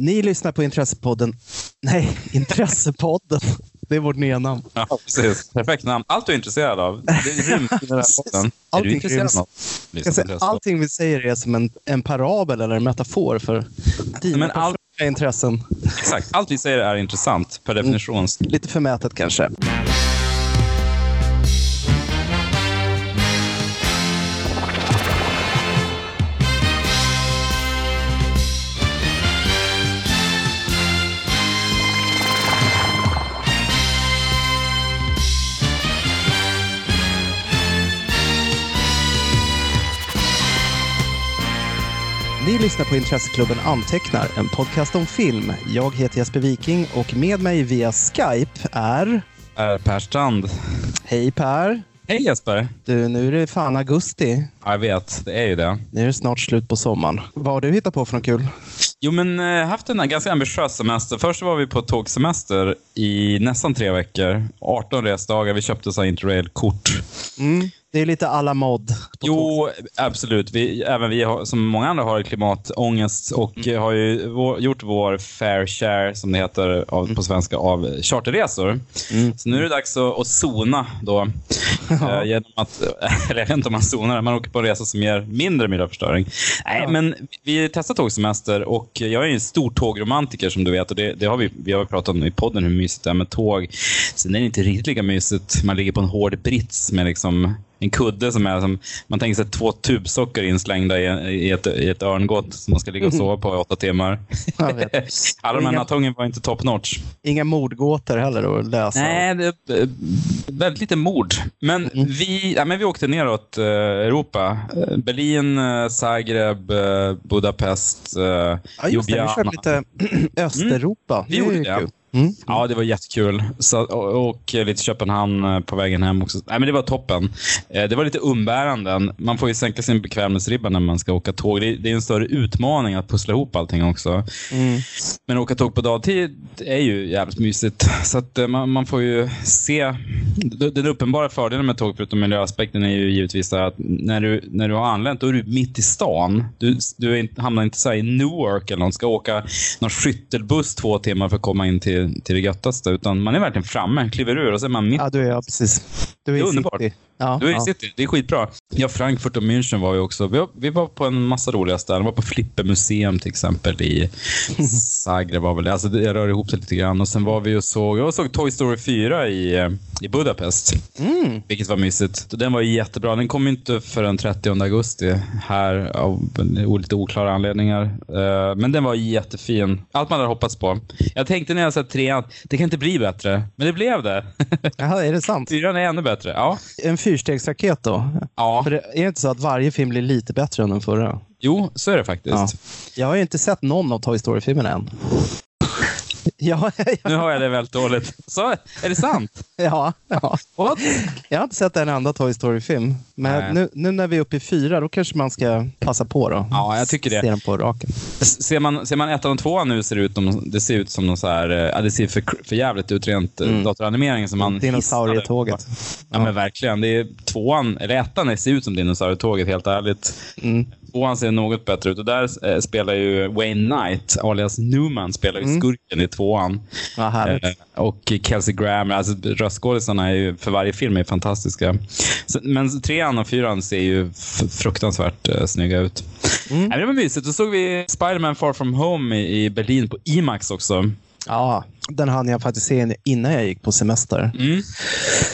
Ni lyssnar på Intressepodden. Nej, Intressepodden. Det är vårt nya namn. Ja, precis. Perfekt namn. Allt du är intresserad av. Det ryms i den här podden. Är du Allting intresserad ryms. av något? Jag Lyssna säga, på Intressepodden. allting vi säger är som en, en parabel eller en metafor för dina Men all- intressen. Exakt. Allt vi säger är intressant per definition. Lite förmätet kanske. Ni lyssnar på Intresseklubben Antecknar, en podcast om film. Jag heter Jesper Viking och med mig via Skype är... Är Per Strand. Hej Per! Hej Jesper. Du, nu är det fan augusti. Ja, Jag vet, det är ju det. Nu är det snart slut på sommaren. Vad har du hittat på för något kul? Jo, men eh, haft en ganska ambitiös semester. Först var vi på tågsemester i nästan tre veckor. 18 resdagar. Vi köpte så interrail-kort. Mm, det är lite alla mod. på tåg. Jo, absolut. Vi, även vi, har, som många andra, har klimatångest och har ju vår, gjort vår fair share, som det heter av, på svenska, av charterresor. Mm. Så nu är det dags att, att zona då. Eh, genom att, eller jag vet inte om man zonar, man åker på en resa som ger mindre miljöförstöring. Nej, Ja. men vi testar tågsemester och jag är ju en stor tågromantiker som du vet. Och det, det har vi, vi har pratat om i podden hur mysigt det är med tåg. Sen är det inte riktigt lika mysigt. Man ligger på en hård brits med liksom en kudde som är som, man tänker sig två tubsockor inslängda i, i, ett, i ett örngott som man ska ligga och sova på i åtta timmar. Alla de här natthången var inte top notch. Inga mordgåtor heller att lösa. Nej, det, väldigt lite mord. Men, vi, ja, men vi åkte neråt eh, Europa. Eh, Berlin, eh, Zagreb, Budapest, eh, Ja, just det. Vi Ljubljana. körde lite Östeuropa. Vi är gjorde det. kul. Mm. Ja, det var jättekul. Så, och, och lite Köpenhamn eh, på vägen hem också. Nej, men det var toppen. Eh, Det var lite umbäranden. Man får ju sänka sin bekvämlighetsribba när man ska åka tåg. Det är, det är en större utmaning att pussla ihop allting också. Mm. Men åka tåg på dagtid är ju jävligt mysigt. Så att eh, man, man får ju se. Den uppenbara fördelen med tåg, förutom miljöaspekten, är ju givetvis att när du, när du har anlänt, då är du mitt i stan. Du, du hamnar inte så i Newark eller något, ska åka någon skyttelbuss två timmar för att komma in till, till det göttaste. Utan man är verkligen framme, kliver ur och så är man mitt Ja, du är ja, precis. Du är, Det är underbart. Ja, du är ja. city. Det är skitbra. Ja, Frankfurt och München var vi också. Vi var, vi var på en massa roliga ställen. Vi var på Flipper museum till exempel i Zagreb. Var väl det. Alltså, det rör ihop sig lite grann. Och sen var vi och såg, jag såg Toy Story 4 i, eh, i Budapest. Mm. Vilket var mysigt. Den var jättebra. Den kom inte förrän 30 augusti här av lite oklara anledningar. Eh, Men den var jättefin. Allt man hade hoppats på. Jag tänkte när jag sett trean, det kan inte bli bättre. Men det blev det. Jaha, är det sant? Fyran är ännu bättre. Ja. En fyrstegsraket då? ja. För det är inte så att varje film blir lite bättre än den förra? Jo, så är det faktiskt. Ja. Jag har ju inte sett någon av Toy Story-filmerna än. Ja, Nu har jag det väldigt dåligt. Så, är det sant? ja, ja. What? Jag har inte sett en enda Toy Story-film. Men nu, nu när vi är uppe i fyra, då kanske man ska passa på då. Ja, jag tycker det. Se den på raken. Ser man, ser man ettan och tvåan nu ser det ut, som, det ser ut som någon så här, eh, ja, det ser för, för jävligt ut rent mm. datoranimering som man Dinosaurietåget. hissnade. Ja, men verkligen. Det är tvåan, eller ettan ser ut som dinosaurietåget helt ärligt. Mm. Tvåan ser något bättre ut och där eh, spelar ju Wayne Knight, alias Newman, spelar ju skurken i tvåan. Eh, och Kelsey Grammer, alltså röstskådisarna är ju för varje film är fantastiska. Så, men trean och fyran ser ju fruktansvärt uh, snygga ut. Mm. Men det var mysigt. Då såg vi Spider-Man Far From Home i, i Berlin på IMAX också. Ja, den hann jag faktiskt se innan jag gick på semester. Mm.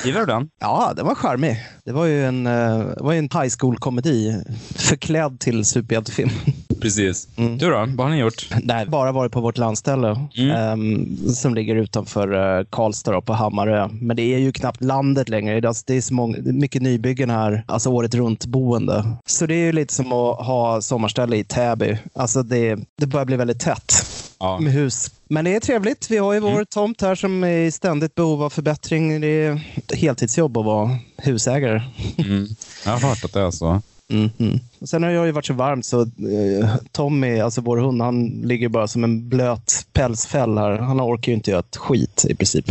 Gillar du den? Ja, den var charmig. Det var ju en, eh, det var ju en high school-komedi förklädd till superhjältefilm. Precis. Mm. Du då? Vad har ni gjort? Nej, bara varit på vårt landställe Mm. ehm, som ligger utanför uh, Karlstad på Hammarö. Men det är ju knappt landet längre. Det är, det är så många, mycket nybyggen här, alltså året runt boende. Så det är ju lite som att ha sommarställe i Täby. Alltså det, det börjar bli väldigt tätt Ja. med hus. Men det är trevligt. Vi har ju vår tomt här som är i ständigt behov av förbättring. Det är ett heltidsjobb att vara husägare. Mm. Jag har hört att det är så. Mhm. Och Sen har jag ju varit så varmt så eh, Tommy, alltså vår hund, han ligger bara som en blöt pälsfäll här. Han orkar ju inte göra ett skit i princip.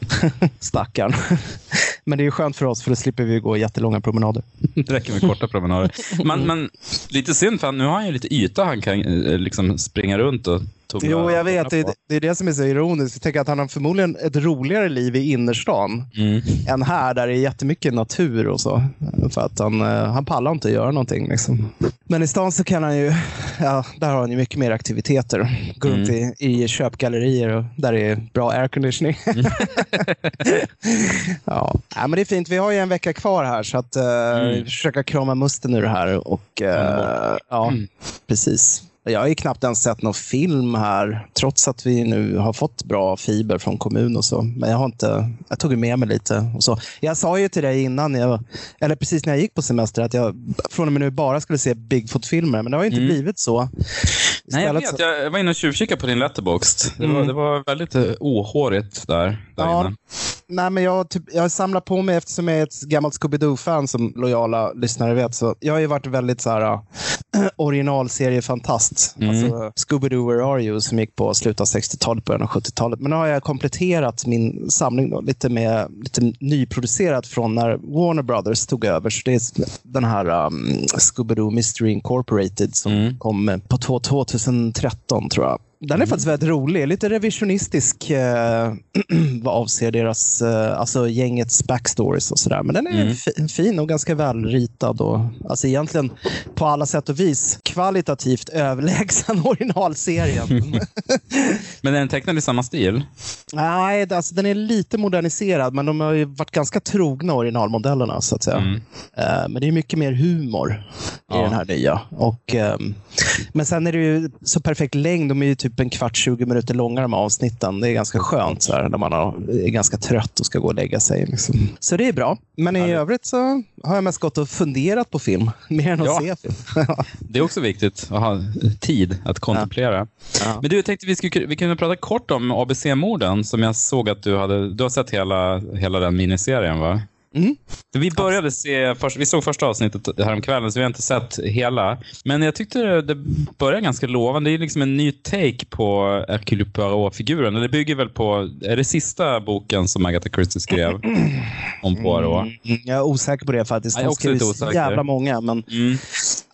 Stackarn. Men det är ju skönt för oss för då slipper vi gå jättelånga promenader. Det räcker med korta promenader. Men, men lite synd, för nu har han ju lite yta han kan eh, liksom springa runt och Jo, jag vet. Det, det är det som är så ironiskt. Jag tänker att han har förmodligen ett roligare liv i innerstan Mm. än här där det är jättemycket natur och så. För att han, eh, han pallar inte göra någonting. Liksom. Men i stan så kan han ju, ja, där har han ju mycket mer aktiviteter. Gå runt i, i köpgallerier och där det är bra airconditioning. ja. ja, men det är fint. Vi har ju en vecka kvar här så att uh, försöka krama musten ur det här. Och, eh, ja, precis. Jag har ju knappt ens sett någon film här, trots att vi nu har fått bra fiber från kommun och så. Men jag har inte, jag tog med mig lite. Och så. Jag sa ju till dig innan, jag, eller precis när jag gick på semester, att jag från och med nu bara skulle se Bigfoot-filmer. Men det har ju inte blivit så. Nej, jag Istället vet. så- Jag var inne och tjuvkikade på din letterboxd. Det, var, Mm. det var väldigt eh, ohårigt där, där Ja, inne. Nej, men jag, typ, jag samlar på mig, eftersom jag är ett gammalt Scooby-Doo-fan som lojala lyssnare vet, så jag har ju varit väldigt så här, äh, originalseriefantast. Mm. Alltså, Scooby-Doo, Where Are You, som gick på slutet av 60-talet, början av 70-talet. Men nu har jag kompletterat min samling då, lite med lite nyproducerat från när Warner Brothers tog över. Så det är den här um, Scooby-Doo Mystery Incorporated som Mm. kom på två- 2013, tror jag. Den är faktiskt väldigt rolig. Lite revisionistisk eh, vad avser deras, eh, alltså gängets backstories och sådär. Men den är Mm. fi- fin och ganska välritad. Och, alltså egentligen på alla sätt och vis kvalitativt överlägsen originalserien. Men är den tecknad i samma stil? Nej, alltså, den är lite moderniserad, men de har ju varit ganska trogna originalmodellerna. så att säga. Mm. Eh, men det är mycket mer humor i Ja. den här nya. Och, ehm, men sen är det ju så perfekt längd. De är ju typ en kvart, 20 minuter långa de här avsnitten. Det är ganska skönt så här, när man är ganska trött och ska gå och lägga sig. Liksom. Så det är bra. Men i Härligt. övrigt så har jag mest gått och funderat på film, mer än att Ja. se film. Det är också viktigt att ha tid att kontemplera. Ja. Men du, jag tänkte vi, skulle, vi kunde prata kort om ABC-morden som jag såg att du hade... Du har sett hela, hela den miniserien, va? Mm. Vi började se, först, vi såg första avsnittet häromkvällen så vi har inte sett hela. Men jag tyckte det, började ganska lovande. Det är liksom en ny take på Hercule Poirot-figuren. Det bygger väl på, är det sista boken som Agatha Christie skrev om Poirot? Mm, Jag är osäker på det faktiskt. Så osäker. jävla många. Men Mm.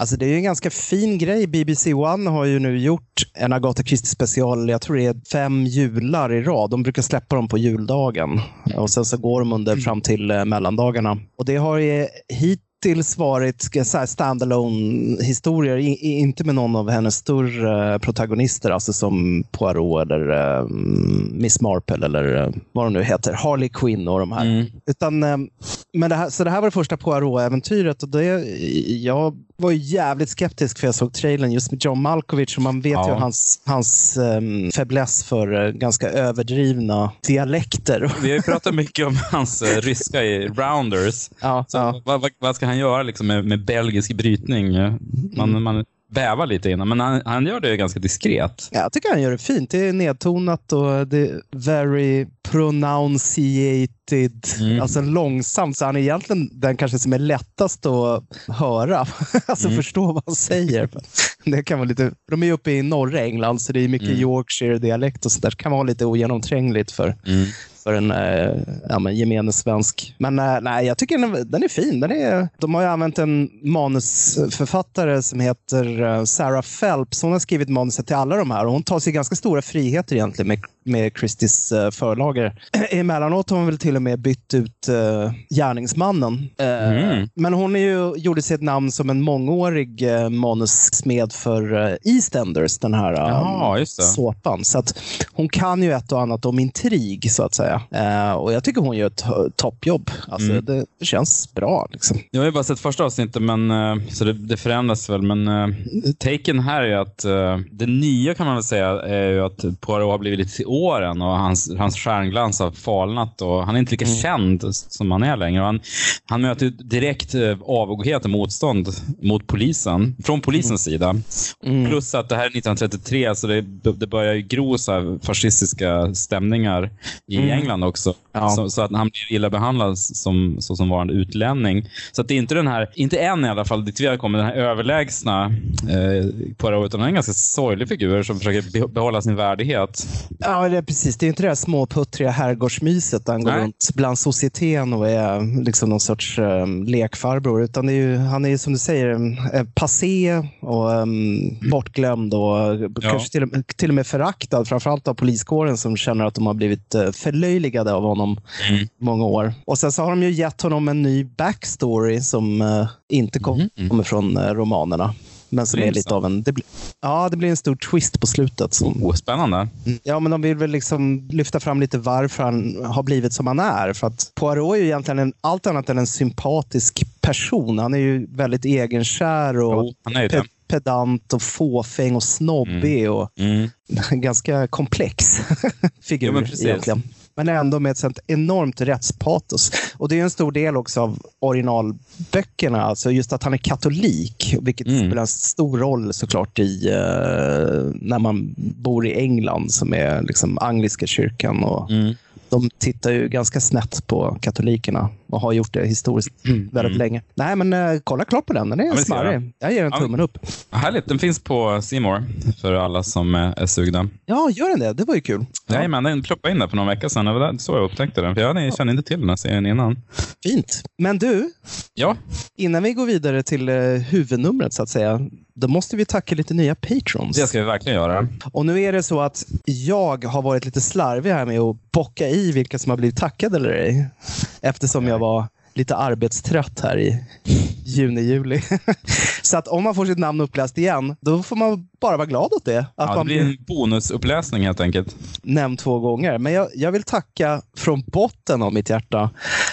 Alltså det är ju en ganska fin grej. BBC One har ju nu gjort en Agatha Christie special, jag tror det är fem jular i rad. De brukar släppa dem på juldagen och sen så går de under fram till eh, mellandagarna. Och det har ju hittills varit standalone historier, I, inte med någon av hennes större protagonister, alltså som Poirot eller eh, Miss Marple eller eh, vad de nu heter, Harley Quinn och de här. Mm. Utan, men det här, så det här var det första Poirot-äventyret och det, jag var ju jävligt skeptisk för jag såg trailern just med John Malkovich och man vet Ja. ju hans, hans um, fäbless för eh, ganska överdrivna dialekter. Vi har ju pratat mycket om hans eh, ryska i Rounders. Ja, Så ja. vad, vad, vad ska han göra liksom med, med belgisk brytning? Man, Mm. man bävar lite innan, men han, han gör det ganska diskret. Ja, jag tycker han gör det fint. Det är nedtonat och det är very pronunciated. Mm. Alltså långsamt. Så han är egentligen den kanske som är lättast att höra. alltså Mm. förstå vad han säger. Det kan vara lite, de är ju uppe i norra England så det är mycket Mm. Yorkshire-dialekt och sånt där. Det kan vara lite ogenomträngligt för, Mm för en eh, ja, men gemene svensk. Men eh, nej, jag tycker den, den är fin. Den är, de har ju använt en manusförfattare som heter eh, Sarah Phelps. Hon har skrivit manuset till alla de här och hon tar sig ganska stora friheter egentligen med, med Christies uh, förlagor. Emellanåt har hon väl till och med bytt ut uh, gärningsmannen. Eh, Mm. Men hon är ju, gjorde sig ett namn som en mångårig uh, manussmed för EastEnders, den här Ja, såpan. Så att hon kan ju ett och annat om intrig, så att säga. Och jag tycker hon gör ett toppjobb. Alltså, Mm. det, känns bra. Liksom. Jag har ju bara sett första avsnittet, men, så det, det förändras väl. Men taken här är att eh, det nya kan man väl säga är ju att Poirot har blivit lite åren och hans, hans stjärnglans har falnat och han är inte lika Mm. känd som han är längre. Han, han möter direkt uh, avoghet och motstånd mot polisen, från polisens sida. Mm. Plus att det här är 1933, så det, det börjar gro så fascistiska stämningar i Mm. England också. Ja. Så, så, att han blir illa behandlad som, så som varande utlänning. Så att det är inte den här, inte än i alla fall, dit vi har kommit, den här överlägsna eh, Poirot, utan en ganska sorglig figur som försöker behålla sin värdighet. Ja, det är precis. Det är inte det här småputtriga herrgårdsmyset där han går runt bland societeten och är liksom någon sorts eh, lekfarbror. Utan är ju, han är ju som du säger eh, passé och um, bortglömd och ja. kanske till, till och med föraktad. Framförallt av poliskåren som känner att de har blivit uh, förlöjligade av honom mm. många år. Och sen så har de ju gett honom en ny backstory som uh, inte kom, mm. mm. kommer från uh, romanerna. Men som är lite av en... Det blir, ja, det blir en stor twist på slutet. Som, oh, spännande. Mm. Ja, men de vill väl liksom lyfta fram lite varför han har blivit som han är. För att Poirot är ju egentligen en, allt annat än en sympatisk person. Han är ju väldigt egenkär och oh, han är pe pedant och fåfäng och snobbig. Mm. Och mm. ganska komplex figur ja, egentligen men ändå med ett sånt enormt rättspatos. Och det är en stor del också av originalböckerna, alltså just att han är katolik, vilket mm. spelar en stor roll såklart i uh, när man bor i England som är liksom angliska kyrkan. Och, mm de tittar ju ganska snett på katolikerna och har gjort det historiskt mm. väldigt länge. Nej, men uh, kolla klart på den. Den är ja, smarrig. Jag ger en tummen upp. Härligt. Den finns på Simor för alla som är sugna. Ja, gör den det? Det var ju kul. Ja. men den ploppade in där för någon vecka sedan. Det var så jag upptäckte den. För jag kände inte till den här serien innan. Fint. Men du, ja? innan vi går vidare till uh, huvudnumret så att säga då måste vi tacka lite nya patrons. Det ska vi verkligen göra. Och nu är det så att jag har varit lite slarvig här med att bocka i vilka som har blivit tackade eller ej. Eftersom jag var lite arbetstrött här i juni, juli. Så att om man får sitt namn uppläst igen, då får man bara vara glad åt det. Att ja, det blir en bonusuppläsning helt enkelt. Nämnd två gånger. Men jag, jag vill tacka från botten av mitt hjärta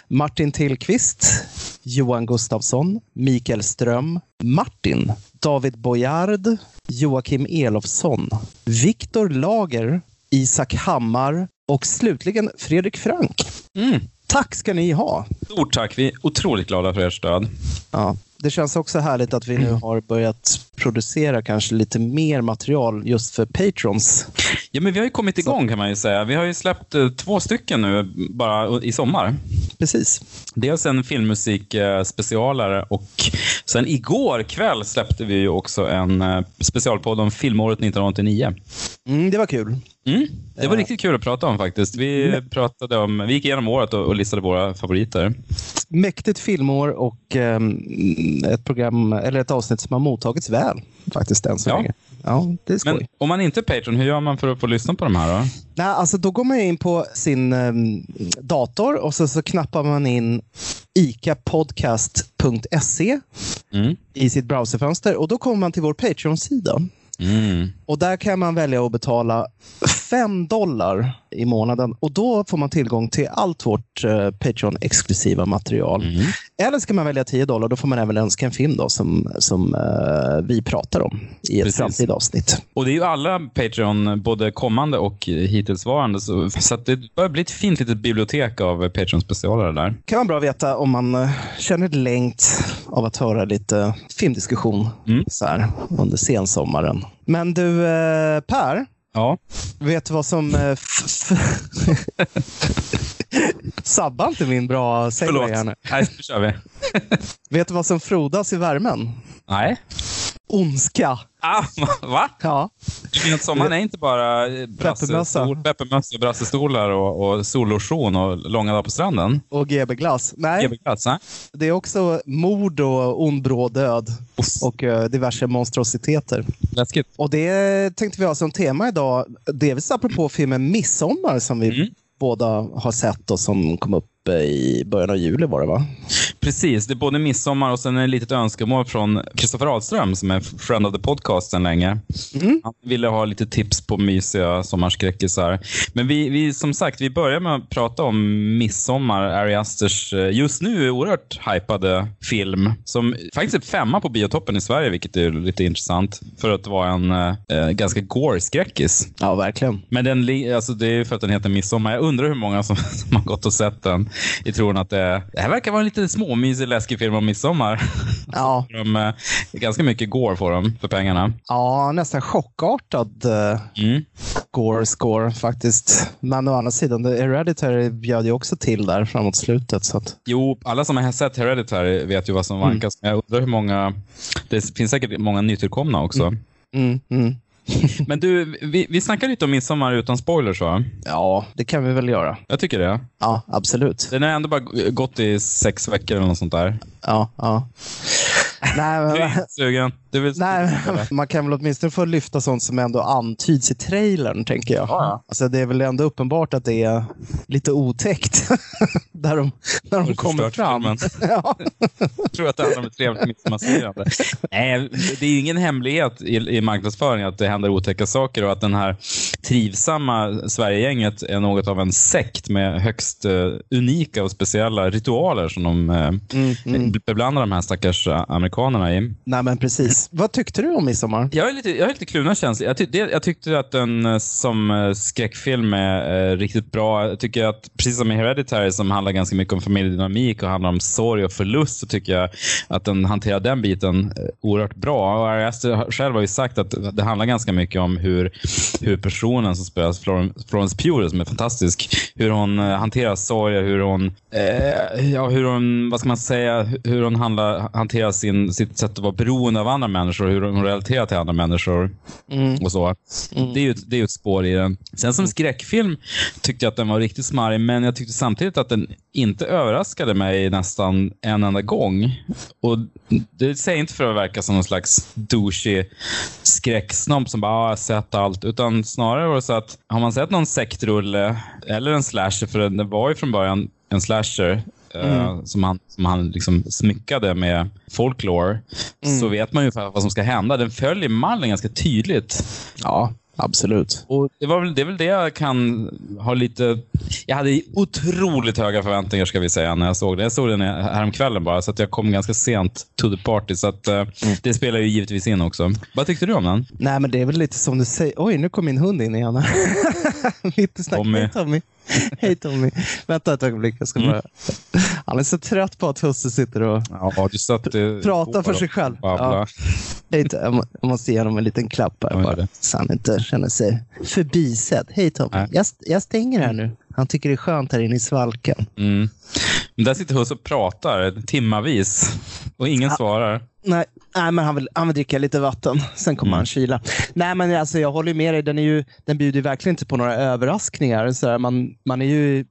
Martin Tillqvist, Johan Gustafsson, Mikael Ström, Martin, David Boyard, Joakim Elofsson, Viktor Lager, Isak Hammar och slutligen Fredrik Frank. Mm. Tack ska ni ha. Stort tack. Vi är otroligt glada för ert stöd. Ja, det känns också härligt att vi nu har börjat producera kanske lite mer material just för patrons. Ja, men vi har ju kommit igång kan man ju säga. Vi har ju släppt eh, två stycken nu bara i sommar. Precis. Dels en filmmusikspecialare och sen igår kväll släppte vi ju också en eh, specialpodd om filmåret 1989. Mm, det var kul. Mm, det var riktigt kul att prata om faktiskt. Vi, mm. pratade om, vi gick igenom året och, och listade våra favoriter. Mäktigt filmår och um, ett program eller ett avsnitt som har mottagits väl faktiskt än så ja. länge. Ja, det är skoj. Men om man inte är Patreon, hur gör man för att få lyssna på de här då? Nej, alltså då går man in på sin um, dator och så, så knappar man in icapodcast.se mm. i sitt browserfönster och då kommer man till vår Patreon-sida. Mm. Och där kan man välja att betala 5 dollar i månaden och då får man tillgång till allt vårt uh, Patreon-exklusiva material. Mm. Eller ska man välja 10 dollar, då får man även önska en film då, som, som uh, vi pratar om i ett Precis. framtida avsnitt. Och det är ju alla Patreon, både kommande och hittillsvarande, så, så det börjar bli ett fint litet bibliotek av Patreon-specialare där. kan vara bra att veta om man uh, känner längt av att höra lite filmdiskussion mm. så här, under sensommaren. Men du, Per, Ja. Vet du vad som... Eh, Sabba inte min bra segway här nu. Nej, nu kör vi. Vet du vad som frodas i värmen? Nej. Ondska. Ah, va? Ja. Att sommaren är inte bara pepparmössa, brassestolar och, och sollotion och långa dagar på stranden? Och GB-glass. Nej. GB-glass, nej. Det är också mord och ond bråd död. Uff. Och uh, diverse monstrositeter. Läskigt. Och det tänkte vi ha som tema idag. Delvis apropå filmen Midsommar som vi mm. båda har sett och som kom upp i början av juli var det va? Precis, det är både midsommar och sen ett litet önskemål från Kristoffer Ahlström som är friend of the podcast sedan länge. Mm. Han ville ha lite tips på mysiga sommarskräckisar. Men vi, vi, som sagt, vi börjar med att prata om midsommar, Ari Asters eh, just nu oerhört hypade film som faktiskt är femma på biotoppen i Sverige, vilket är lite intressant för att vara en eh, ganska gore-skräckis. Ja, verkligen. Men den, alltså, det är för att den heter Midsommar. Jag undrar hur många som, som har gått och sett den i tron att det, det här verkar vara en lite småmysig läskig film om midsommar. Ja. De, eh, ganska mycket går får de för pengarna. Ja, nästan chockartad uh, Mm. gore score faktiskt. Men å andra sidan, The Hereditary bjöd ju också till där framåt slutet. Så att, Jo, alla som har sett Hereditary vet ju vad som vankas. Men jag undrar hur många... Det finns säkert många nytillkomna också. mm, mm. Men du, vi, vi snackar lite om Midsommar utan spoilers va? Ja, det kan vi väl göra. Jag tycker det. Ja, absolut. Den har ändå bara gått i sex veckor eller något sånt där. Ja, ja. Nej, Du men, är inte sugen? Nej, man kan väl åtminstone få lyfta sånt som ändå antyds i trailern, tänker jag. ja. Alltså, det är väl ändå uppenbart att det är lite otäckt där de, när de kommer fram. Ja. Jag tror att det handlar om ett trevligt midsommarfirande. Nej, det är ingen hemlighet i, i marknadsföring att det händer otäcka saker och att den här trivsamma Sverigegänget är något av en sekt med högst eh, unika och speciella ritualer som de eh, Mm, mm. beblandar de här stackars eh, amerikanerna i. Nej, men precis. Vad tyckte du om Midsommar? Jag är lite, jag är lite kluvna känslor. Jag, ty, det, jag tyckte att den eh, som eh, skräckfilm är eh, riktigt bra. Jag tycker att precis som i Hereditary som handlar ganska mycket om familjedynamik och handlar om sorg och förlust så tycker jag att den hanterar den biten eh, oerhört bra. Och Ari Aster själv har ju sagt att det handlar ganska mycket om hur, hur personen som spelas, Florence, Pure, Pugh, som är fantastisk, hur hon eh, hanterar sorg, hur hon, eh, ja, hur hon, vad ska man säga, hur hon handlar, hanterar sin, sitt sätt att vara beroende av andra människor, hur hon relaterar till andra människor Mm. och så. Mm. Det är ju det är ju ett spår i den. Sen som skräckfilm tyckte jag att den var riktigt smarrig, men jag tyckte samtidigt att den inte överraskade mig nästan en enda gång. Och Det säger inte för att verka som någon slags douchey skräcksnobb som bara "Ah, jag har sett allt, utan snarare var det så att har man sett någon sektrulle eller en slasher, för den var ju från början en slasher, eh, som han, som han liksom smyckade med folklore, så vet man ju vad som ska hända. Den följer mallen ganska tydligt. Ja, absolut. Och det, var väl, det är väl det jag kan ha lite... Jag hade otroligt höga förväntningar ska vi säga när jag såg den. Jag såg den häromkvällen bara, så att jag kom ganska sent to the party. Så att, eh, det spelar ju givetvis in också. Vad tyckte du om den? Nej, men det är väl lite som du säger. Oj, nu kom min hund in igen. Mitt i snacket. Tommy. Tommy. Hej Tommy. Vänta ett ögonblick. Jag ska bara... Han är så trött på att husse sitter och Ja, satt eh, pratar på för sig själv. Ja. Jag må- jag måste ge honom en liten klapp här Ja, bara. Så han inte känner sig förbisedd. Hej Tommy. Nej. Jag, st- jag stänger här nu. Han tycker det är skönt här inne i svalken. Mm. Men där sitter Husse och pratar timmavis och ingen svarar. Nej, nej men han vill, han vill dricka lite vatten. Sen kommer Mm. han kyla. Nej, men alltså, jag håller med dig. Den, är ju, den bjuder ju verkligen inte på några överraskningar. Så här, man, man är ju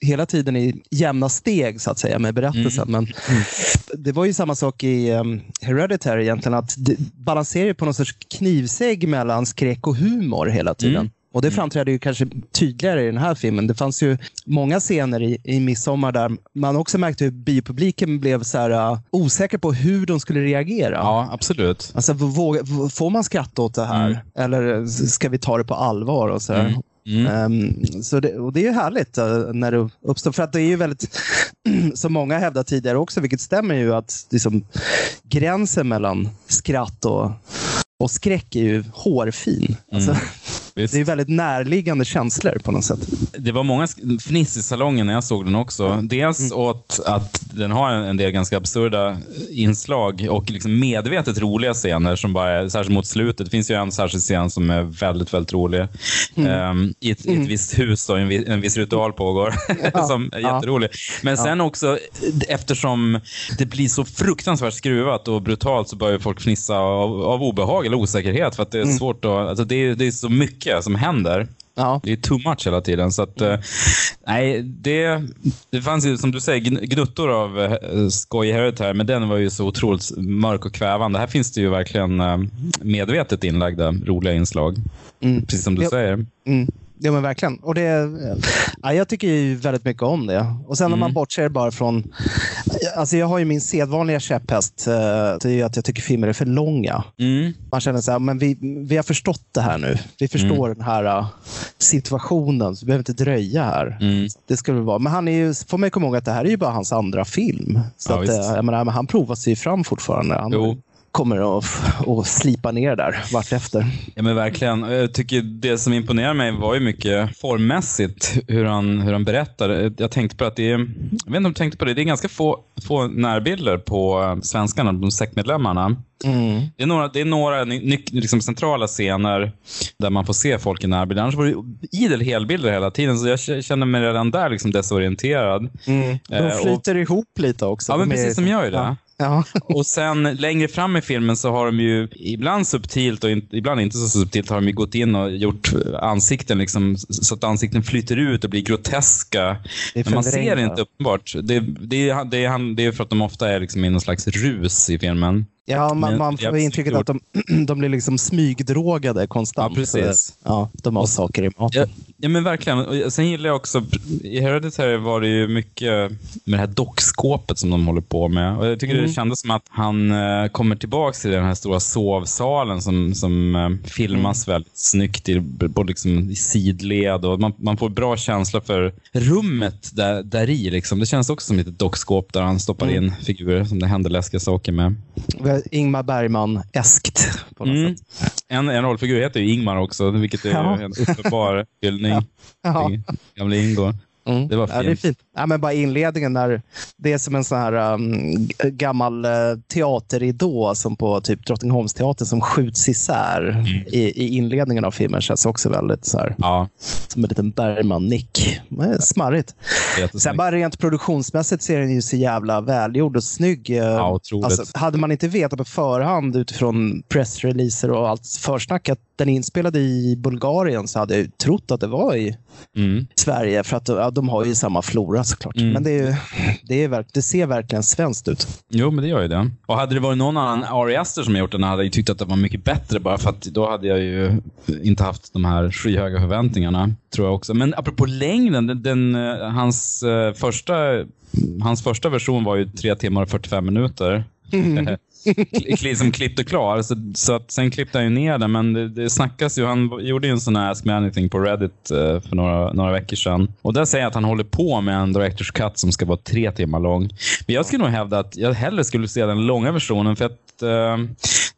hela tiden i jämna steg så att säga med berättelsen. Men det var ju samma sak i um, Hereditary egentligen. Att det balanserar på någon sorts knivsägg mellan skräck och humor hela tiden. Mm. Och Det framträder ju kanske tydligare i den här filmen. Det fanns ju många scener i, i Midsommar där man också märkte hur biopubliken blev så här, uh, osäker på hur de skulle reagera. Ja, absolut. Alltså, våga, får man skratta åt det här? Mm. Eller ska vi ta det på allvar? Och så? Mm. Mm. Ehm, så det, och det är ju härligt uh, när det uppstår. För att det är ju väldigt, som många hävdat tidigare också, vilket stämmer ju, att liksom, gränsen mellan skratt och, och skräck är ju hårfin. Alltså, Visst. det är väldigt närliggande känslor på något sätt. Det var många fniss i salongen när jag såg den också. Dels åt att den har en del ganska absurda inslag och liksom medvetet roliga scener som bara är, särskilt mot slutet. Det finns ju en särskild scen som är väldigt, väldigt rolig. Ehm, I ett, i ett visst hus och en, en viss ritual pågår som är Ja. jätterolig. Men sen också, eftersom det blir så fruktansvärt skruvat och brutalt så börjar folk fnissa av, av obehag eller osäkerhet för att det är svårt att, alltså det, är, det är så mycket som händer. Ja. Det är too much hela tiden. Så att, eh, nej, det, det fanns ju som du säger gn- gnuttor av eh, skoj Hereditary, men den var ju så otroligt mörk och kvävande. Här finns det ju verkligen eh, medvetet inlagda roliga inslag. Mm. Precis som du Ja. säger. Mm. Ja, men verkligen. Och det, ja, jag tycker ju väldigt mycket om det. Och sen om man bortser bara från... Alltså jag har ju min sedvanliga käpphäst. eh, Det är ju att jag tycker filmer är för långa. Mm. Man känner så här, men vi, vi har förstått det här nu. Vi förstår den här uh, situationen, så vi behöver inte dröja här. Mm. Det skulle vara. Men han är ju, får man komma ihåg att det här är ju bara hans andra film. Så Ja, att, eh, menar, men han provar sig fram fortfarande. Han, Jo. Kommer att, att slipa ner där vartefter. Ja men verkligen. Jag tycker det som imponerade mig var ju mycket formmässigt hur han, hur han berättar. Jag tänkte på att det är, jag vet inte om du tänkte på det, det är ganska få, få närbilder på svenskarna, de sektmedlemmarna. Mm. Det är några, det är några liksom centrala scener där man får se folk i närbild. Annars var det idel helbilder hela tiden, så jag känner mig redan där liksom desorienterad. Mm. De eh, flyter och, ihop lite också. Ja, men precis, de gör ju det. Ja. Ja. och sen längre fram i filmen så har de ju ibland subtilt och in, ibland inte så subtilt har de ju gått in och gjort ansikten liksom, så att ansikten flyter ut och blir groteska. Men man ser det inte uppenbart. Det, det, det, det, är för att de ofta är liksom i någon slags rus i filmen. Ja, man, man får intrycket att de, de blir liksom smygdrogade konstant. Ja, precis. Ja, de har saker i maten. Ja, ja, men verkligen. Och sen gillar jag också, i Hereditary var det ju mycket med det här dockskåpet som de håller på med. Och jag tycker mm. det kändes som att han uh, kommer tillbaka till den här stora sovsalen som, som uh, filmas mm. väldigt snyggt i, både liksom i sidled och man, man får bra känsla för rummet där, där i. Liksom. Det känns också som ett dockskåp där han stoppar mm. in figurer som det händer läskiga saker med. Ingmar Bergman-eskt. Mm. En, en rollfigur heter ju Ingmar också, vilket är ja. en uppenbar hyllning. Ja. Gamla Ingo. Mm. Det var fint. Ja, det är fint. Ja, men bara inledningen när det är som en sån här um, gammal uh, teaterridå som på typ Drottningholmsteatern som skjuts isär mm. i, i inledningen av filmen. Känns också väldigt så här, ja. som en liten Bergman-nick. Smarrigt. Sen bara rent produktionsmässigt ser den ju så jävla välgjord och snygg. Uh, ja, alltså, hade man inte vetat på förhand utifrån pressreleaser och allt försnack att den inspelade i Bulgarien så hade jag trott att det var i mm. Sverige. För att ja, de har ju samma flora såklart. Mm. Men det, är, det, är, det ser verkligen svenskt ut. Jo, men det gör ju det. Och hade det varit någon annan Ari Aster som gjort den hade jag tyckt att det var mycket bättre bara för att då hade jag ju inte haft de här skyhöga förväntningarna. Tror jag också. Men apropå längden, den, den eh, hans, uh, första, hans första version var ju 3 timmar och 45 minuter. Mm. liksom klippt och klar. Så, så att, sen klippte han ju ner den, men det, det snackas ju. Han gjorde ju en sån här Ask Me Anything på Reddit uh, för några, några veckor sedan. Och där säger jag att han håller på med en Directors Cut som ska vara tre timmar lång. Men jag skulle nog hävda att jag hellre skulle se den långa versionen för att uh,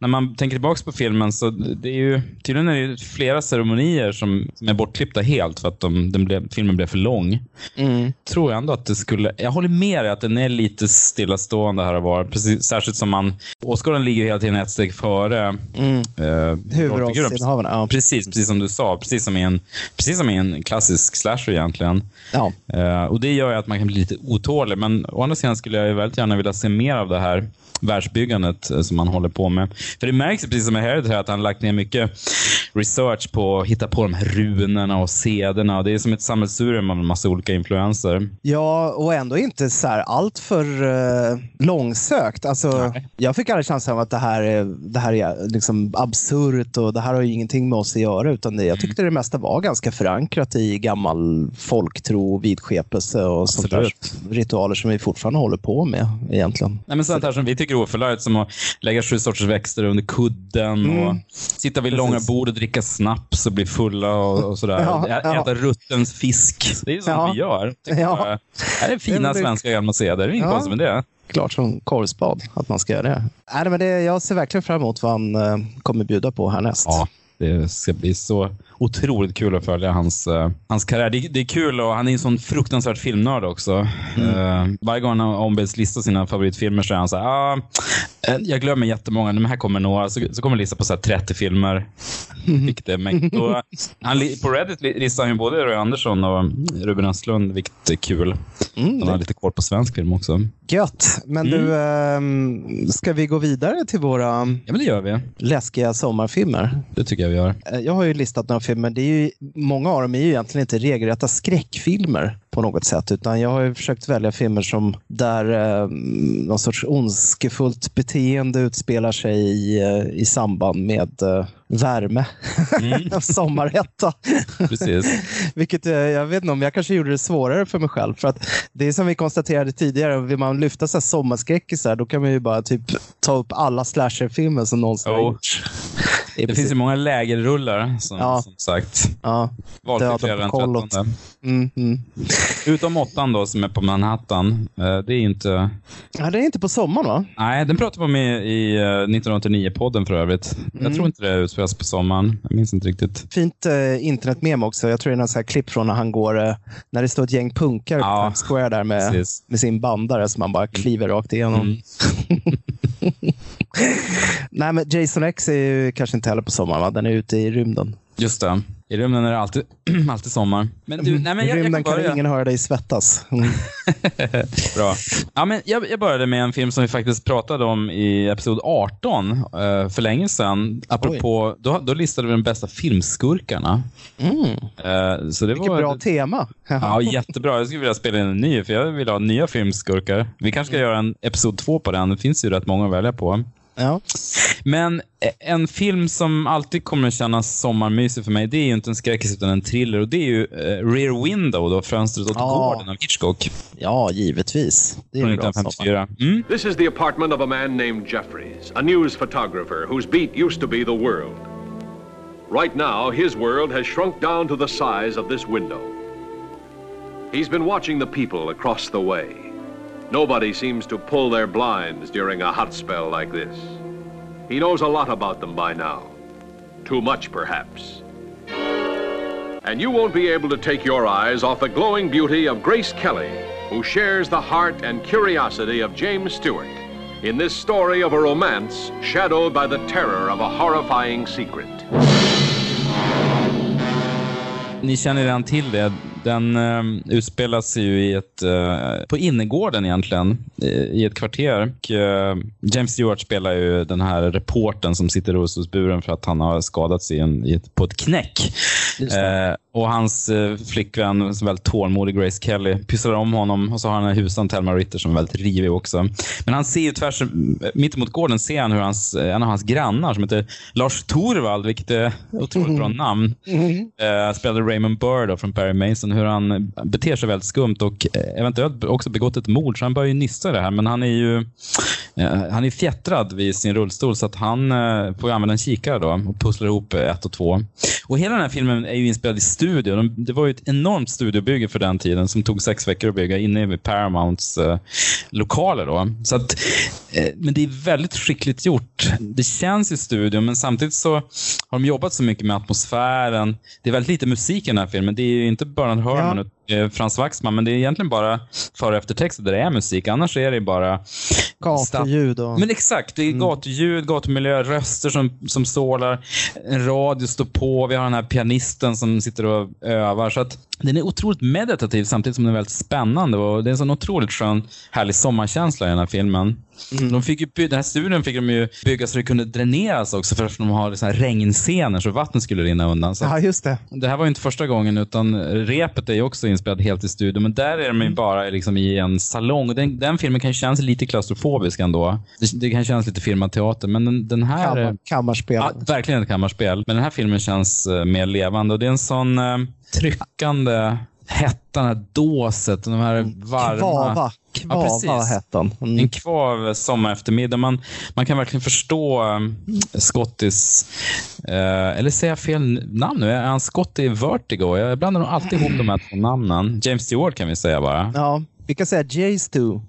när man tänker tillbaka på filmen så det är ju tydligen är det flera ceremonier som, som är bortklippta helt för att de, den blev, filmen blev för lång. Mm. Tror jag ändå att det skulle... Jag håller med dig att den är lite stillastående här och var. Precis, särskilt som man Åskådaren ligger hela tiden ett steg före mm. eh, Huvudrollsinnehavarna. Ja. Precis, precis som du sa. Precis som i en, precis som i en klassisk slasher egentligen. Ja. Eh, och Det gör ju att man kan bli lite otålig. Men å andra sidan skulle jag väldigt gärna vilja se mer av det här världsbyggandet eh, som man håller på med. För det märks precis som i Hereditary att han lagt ner mycket research på att hitta på de här runorna och sederna. Det är som ett sammelsurium av en massa olika influenser. Ja, och ändå inte så här allt för uh, långsökt. Alltså, jag fick aldrig känslan av att det här är, det här är liksom absurt och det här har ju ingenting med oss att göra. Utan det, jag tyckte det mesta var ganska förankrat i gammal folktro, vidskepelse och sånt där, ritualer som vi fortfarande håller på med egentligen. Nej, men sånt här som vi tycker är oförlöjligt, som att lägga sju sorters växter under kudden mm. och sitta vid Precis. långa bord och dricka snaps och bli fulla och, och sådär. Ja, ja. Äta rutten fisk. Det är ju sånt ja. vi gör. Ja. Det är fina svenska gamla seder. Det är inget ja. konstigt med det klart som korvspad att man ska göra det. Nej, men det. Jag ser verkligen fram emot vad han uh, kommer bjuda på härnäst. Ja, det ska bli så otroligt kul att följa hans, uh, hans karriär. Det, det, är kul och han är en sån fruktansvärt filmnörd också. Mm. Uh, varje gång han ombeds lista sina favoritfilmer så är han så här, ah, jag glömmer jättemånga, men här kommer några. Så, så kommer han lista på så 30 filmer. Vilket är mäktigt. han, på Reddit listar han både Roy Andersson och Ruben Östlund, vilket är kul. Mm, han har lite koll på svensk film också. Gött. Men mm. du, äh, ska vi gå vidare till våra ja, men det gör vi. läskiga sommarfilmer? Det tycker jag vi gör. Jag har ju listat några filmer. Det är ju, många av dem är ju egentligen inte regelrätta skräckfilmer på något sätt. Utan jag har ju försökt välja filmer som där eh, någon sorts ondskefullt beteende utspelar sig i, eh, i samband med eh, värme. Mm. Sommarhetta. Precis. Vilket eh, jag vet inte om jag kanske gjorde det svårare för mig själv. För att det är som vi konstaterade tidigare, vill man lyfta så här sommarskräckisar då kan man ju bara typ ta upp alla slasherfilmer som någonsin har Jo. gjorts. Det princip. finns ju många lägerrullar, som, Ja. som sagt. Ja. Valfri fredag den på kollot. 13. Mm, mm. Utom åttan då, som är på Manhattan. Eh, Det är inte... ja, det är inte på sommaren va? Nej, den pratade vi om i, i eh, 1989-podden för övrigt. Jag Mm. tror inte det utspelas på sommaren. Jag minns inte riktigt. Fint eh, internetmem också. Jag tror det är någon så här klipp från när han går, eh, när det står ett gäng punkare på Ja, Times Square där med, precis. med sin bandare som man bara kliver rakt igenom. Mm. Nej, men Jason X är ju kanske inte heller på sommaren, va? Den är ute i rymden. Just det. I rymden är det alltid, alltid sommar. Men du, nej, men I jag, jag rymden kan kan börja. ingen höra dig svettas. Mm. Bra. Ja, men jag, jag började med en film som vi faktiskt pratade om i episod 18 eh, för länge sedan. Apropå, då, då listade vi de bästa filmskurkarna. Mm. Eh, så det Vilket var bra tema. Ja, jättebra. Jag skulle vilja spela in en ny, för jag vill ha nya filmskurkar. Vi kanske ska göra en episod två på den. Det finns ju rätt många att välja på. Ja. Men eh, en film som alltid kommer att kännas sommarmysig för mig, det är ju inte en skräckis utan en thriller. Och det är ju eh, Rear Window, då, Fönstret åt Ja. gården av Hitchcock ja, givetvis. Det är en bra sommar. 1954. Mm. This is the apartment of a man named Jeffries, a news photographer whose beat used to be the world. Right now, his world has shrunk down to the size of this window. He's been watching the people across the way. Nobody seems to pull their blinds during a hot spell like this. He knows a lot about them by now. Too much, perhaps. And you won't be able to take your eyes off the glowing beauty of Grace Kelly, who shares the heart and curiosity of James Stewart in this story of a romance shadowed by the terror of a horrifying secret. Ni känner redan till det. Den eh, utspelas ju i ett, eh, på innergården egentligen, i, i ett kvarter. Och, eh, James Stewart spelar ju den här reporten som sitter i rullstolsburen för att han har skadats i en, i ett, på ett knäck. Eh, och hans eh, flickvän, som är väldigt tålmodig, Grace Kelly, pysslar om honom och så har han en husan, Thelma Ritter, som är väldigt rivig också. Men han ser ju tvärs, mitt emot gården ser han hur hans, en av hans grannar som heter Lars Torvald, vilket är otroligt bra namn, eh, spelade Raymond Burr då, från Perry Mason, hur han beter sig väldigt skumt och eh, eventuellt också begått ett mord, så han börjar ju nysta det här. Men han är ju eh, han är fjättrad vid sin rullstol så att han eh, får använda en kikare då och pusslar ihop eh, ett och två. Och hela den här filmen är ju inspelad i studio. De, det var ju ett enormt studiobygge för den tiden som tog sex veckor att bygga inne i Paramounts eh, lokaler. Då. Så att, eh, men det är väldigt skickligt gjort. Det känns i studion, men samtidigt så har de jobbat så mycket med atmosfären. Det är väldigt lite musik i den här filmen. Det är inte Bernard Herrmann Ja. Eh, Frans Waxman, men det är egentligen bara före och eftertexter där det är musik. Annars är det bara Gatuljud och... men exakt, det är gatuljud, gatumiljö, röster som, som strålar, en radio står på, vi har den här pianisten som sitter och övar. Så att den är otroligt meditativ samtidigt som den är väldigt spännande. Och det är en sån otroligt skön, härlig sommarkänsla i den här filmen. De fick ju, den här studion fick de ju bygga så det kunde dräneras också för att de har så här regnscener så vattnet skulle rinna undan. Så Ja, just det. det här var ju inte första gången, utan repet är ju också inspelat helt i studio. Men där är de ju bara liksom i en salong. Den, den filmen kan kännas lite klaustrofobisk ändå. Det, det kan kännas lite filmad teater, men den, den här... Kammar, kammarspel. Ja, verkligen ett kammarspel. Men den här filmen känns eh, mer levande. Och det är en sån eh, tryckande hetta, den här dåset, de här varma... Kvava. Kvava precis. hette han. En Mm. kvav sommareftermiddag. Man, man kan verkligen förstå um, Scottis... Eh, eller säger jag fel namn nu? Är han Scott i Vertigo? Jag blandar nog alltid ihop de här två namnen. James Stewart kan vi säga bara. Ja, vi kan säga Jays 2.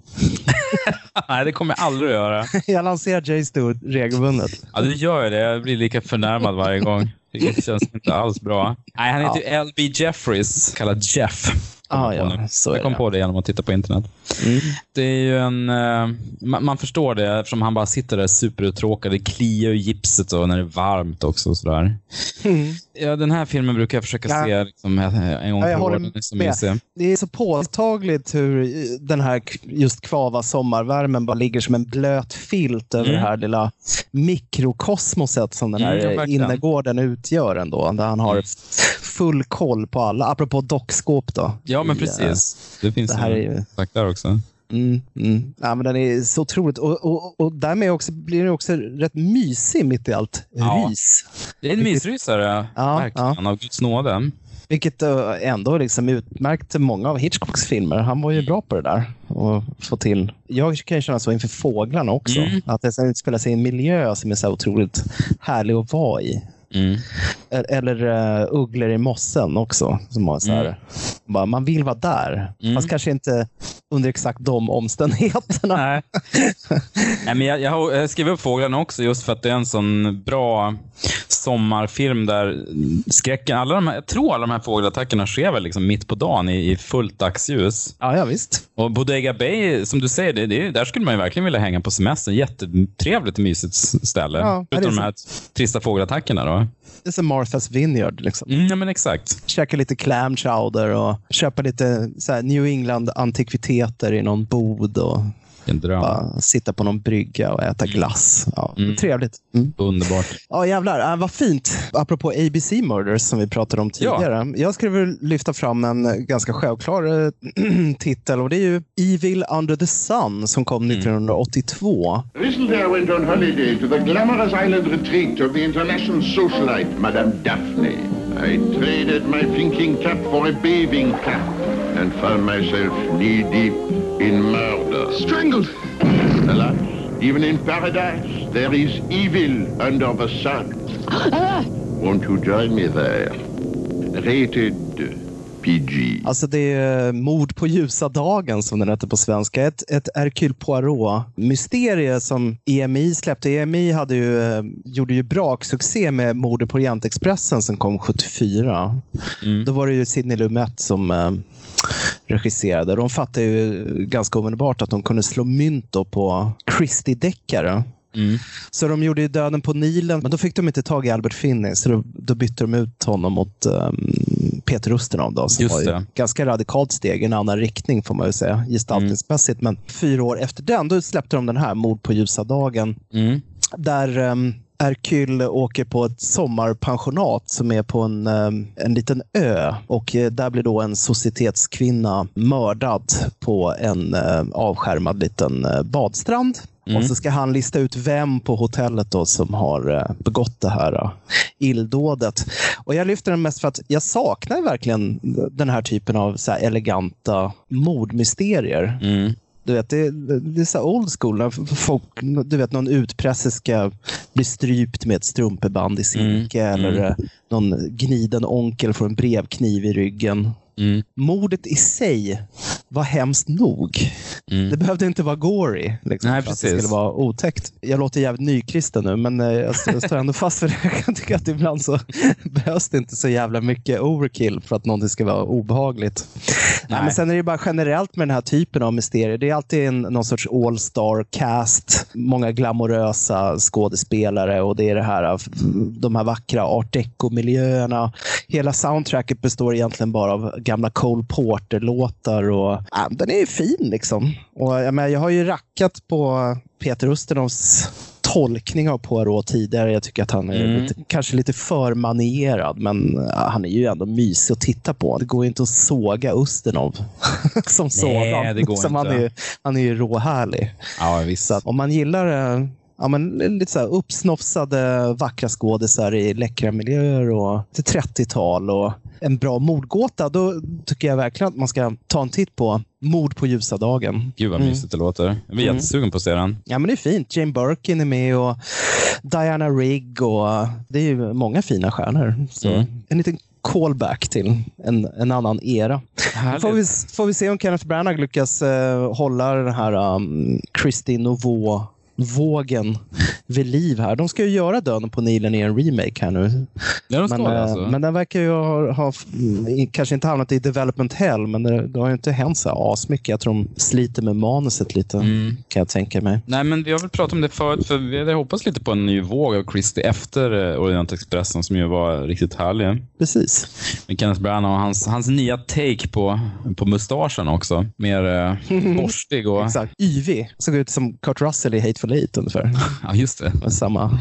Nej, det kommer jag aldrig att göra. Jag lanserar Jays 2 regelbundet. Ja, du gör ju det. Jag blir lika förnärmad varje gång. Det känns inte alls bra. Nej, han heter ju L.B. Jeffries, kallad Jeff. Ah, ja, jag kom det. på det genom att titta på internet. Mm. Det är ju en... eh, man, man förstår det eftersom han bara sitter där superuttråkad. Det kliar i gipset och när det är varmt också. Och sådär. Ja, den här filmen brukar jag försöka Ja. se liksom, en gång per år. mysig. Det är så påtagligt hur den här just kvava sommarvärmen bara ligger som en blöt filt över Mm. det här lilla mikrokosmoset som den här Mm, innergården utgör ändå. Där han har Mm. full koll på alla. Apropå dockskåp då. Ja, men I, eh, precis. Det finns det här ju där också. Mm, mm. Ja, men den är så otroligt. Och, och, och därmed också, blir den också rätt mysig mitt i allt Ja. rys. Det är en mysrysare, Ja, verkligen, av Guds nåde. Vilket eh, ändå liksom utmärkte många av Hitchcocks filmer. Han var ju bra på det där. Och få till. Jag kan ju känna så inför fåglarna också. Mm. Att det utspelar sig i en miljö som är så otroligt härlig att vara i. Mm. E- Eller uh, Ugglor i mossen också. Som har så här, Mm. bara, man vill vara där. Mm. Fast kanske inte under exakt de omständigheterna. Nej. Nej, men jag, jag jag skrev upp Fåglarna också just för att det är en sån bra sommarfilm där skräcken, alla de här, jag tror alla de här fågelattackerna sker väl liksom mitt på dagen i, i fullt dagsljus. Ja, ja visst. Och Bodega Bay, som du säger, det, det, där skulle man ju verkligen vilja hänga på semestern. Jättetrevligt och mysigt ställe. Ja, så. de här trista fågelattackerna då. Det är som Martha's Vineyard. Liksom. Mm, ja, men exakt. Käka lite clam chowder och köpa lite New England-antikviteter i någon bod. Och. Bara sitta på någon brygga och äta glass. Ja, Mm. Trevligt. Mm. Underbart. Ja, jävlar. Äh, vad fint. Apropå ABC Murders som vi pratade om tidigare. Jag skulle vilja lyfta fram en ganska självklar eh, titel och det är ju Evil Under the Sun som kom 1982. Recently I went on holiday to the glamorous island retreat of the international socialite, Madame Daphne. I traded my thinking cap for a bathing cap and found myself knee-deep in murder. Strangled! Alas, even in paradise, there is evil under the sun. Won't you join me there? Rated PG. Alltså det är Mord på ljusa dagen som den heter på svenska. Ett, ett Hercule Poirot-mysterie som EMI släppte. EMI hade ju, eh, gjorde ju braksuccé med Mordet på Orientexpressen som kom 74. Mm. Då var det ju Sidney Lumet som eh, regisserade. De fattade ju ganska omedelbart att de kunde slå mynt på Christie-deckare. Mm. Så de gjorde ju Döden på Nilen, men då fick de inte tag i Albert Finney, så då, då bytte de ut honom mot um, Peter Ustinov. Då, som Just var det. ett ganska radikalt steg i en annan riktning, får man ju säga, gestaltningsmässigt. Men fyra år efter den, då släppte de den här, Mord på ljusa dagen, Mm. där um, Hercule åker på ett sommarpensionat som är på en, um, en liten ö. Och eh, där blir då en societetskvinna mördad på en eh, avskärmad liten eh, badstrand. Mm. Och så ska han lista ut vem på hotellet då som har begått det här illdådet. Och jag lyfter den mest för att jag saknar verkligen den här typen av så här eleganta mordmysterier. Mm. Du vet, det, det är så old school. Folk, du vet, någon utpresserska blir strypt med ett strumpeband i silke Mm, eller mm. någon gniden onkel får en brevkniv i ryggen. Mm. Mordet i sig var hemskt nog. Mm. Det behövde inte vara gory liksom, Nej, för att det precis. skulle vara otäckt. Jag låter jävligt nykristen nu, men eh, jag, jag står ändå fast för det. Jag kan tycka att ibland så behövs det inte så jävla mycket overkill för att någonting ska vara obehagligt. Nej. men sen är det bara generellt med den här typen av mysterier. Det är alltid en, någon sorts all-star cast, många glamorösa skådespelare och det är det här, de här vackra art deco-miljöerna. Hela soundtracket består egentligen bara av gamla Cole Porter-låtar och ja, den är ju fin liksom. Och jag, menar, jag har ju rackat på Peter Ustinovs tolkning av Poirot tidigare. Jag tycker att han är Mm. lite, kanske lite för manierad, men ja, han är ju ändå mysig att titta på. Det går ju inte att såga Ustinov som sådan. det går Som Han, inte. är, ju- han är ju råhärlig. Ja, visst. Så att om man gillar eh, ja, men lite så här uppsnofsade, vackra skådisar i läckra miljöer och till 30-tal och en bra mordgåta, då tycker jag verkligen att man ska ta en titt på Mord på ljusa dagen. Gud vad Mm. mysigt det låter. Jag blir Mm. jättesugen på att se den. Ja, men det är fint. Jane Birkin är med och Diana Rigg och det är ju många fina stjärnor. Så Mm. en liten callback till en, en annan era. Härligt. Får vi, får vi se om Kenneth Branagh lyckas eh, hålla den här um, Christine Nouveau-vågen vid liv här. De ska ju göra Döden på Nilen i en remake här nu. Ja, Men, det eh, alltså. men den verkar ju ha, ha kanske inte hamnat i development hell, men det, det har ju inte hänt så här asmycket. Jag tror de sliter med manuset lite, Mm. kan jag tänka mig. Nej, men vi har väl pratat om det förut, för vi hade hoppats lite på en ny våg av Christie efter eh, Orientexpressen som ju var riktigt härlig. Precis. Med Kenneth Branagh och hans, hans nya take på, på mustaschen också. Mer eh, borstig och... Exakt. Yvig. Såg ut som Kurt Russell i Hateful Eight ungefär. Ja, just med samma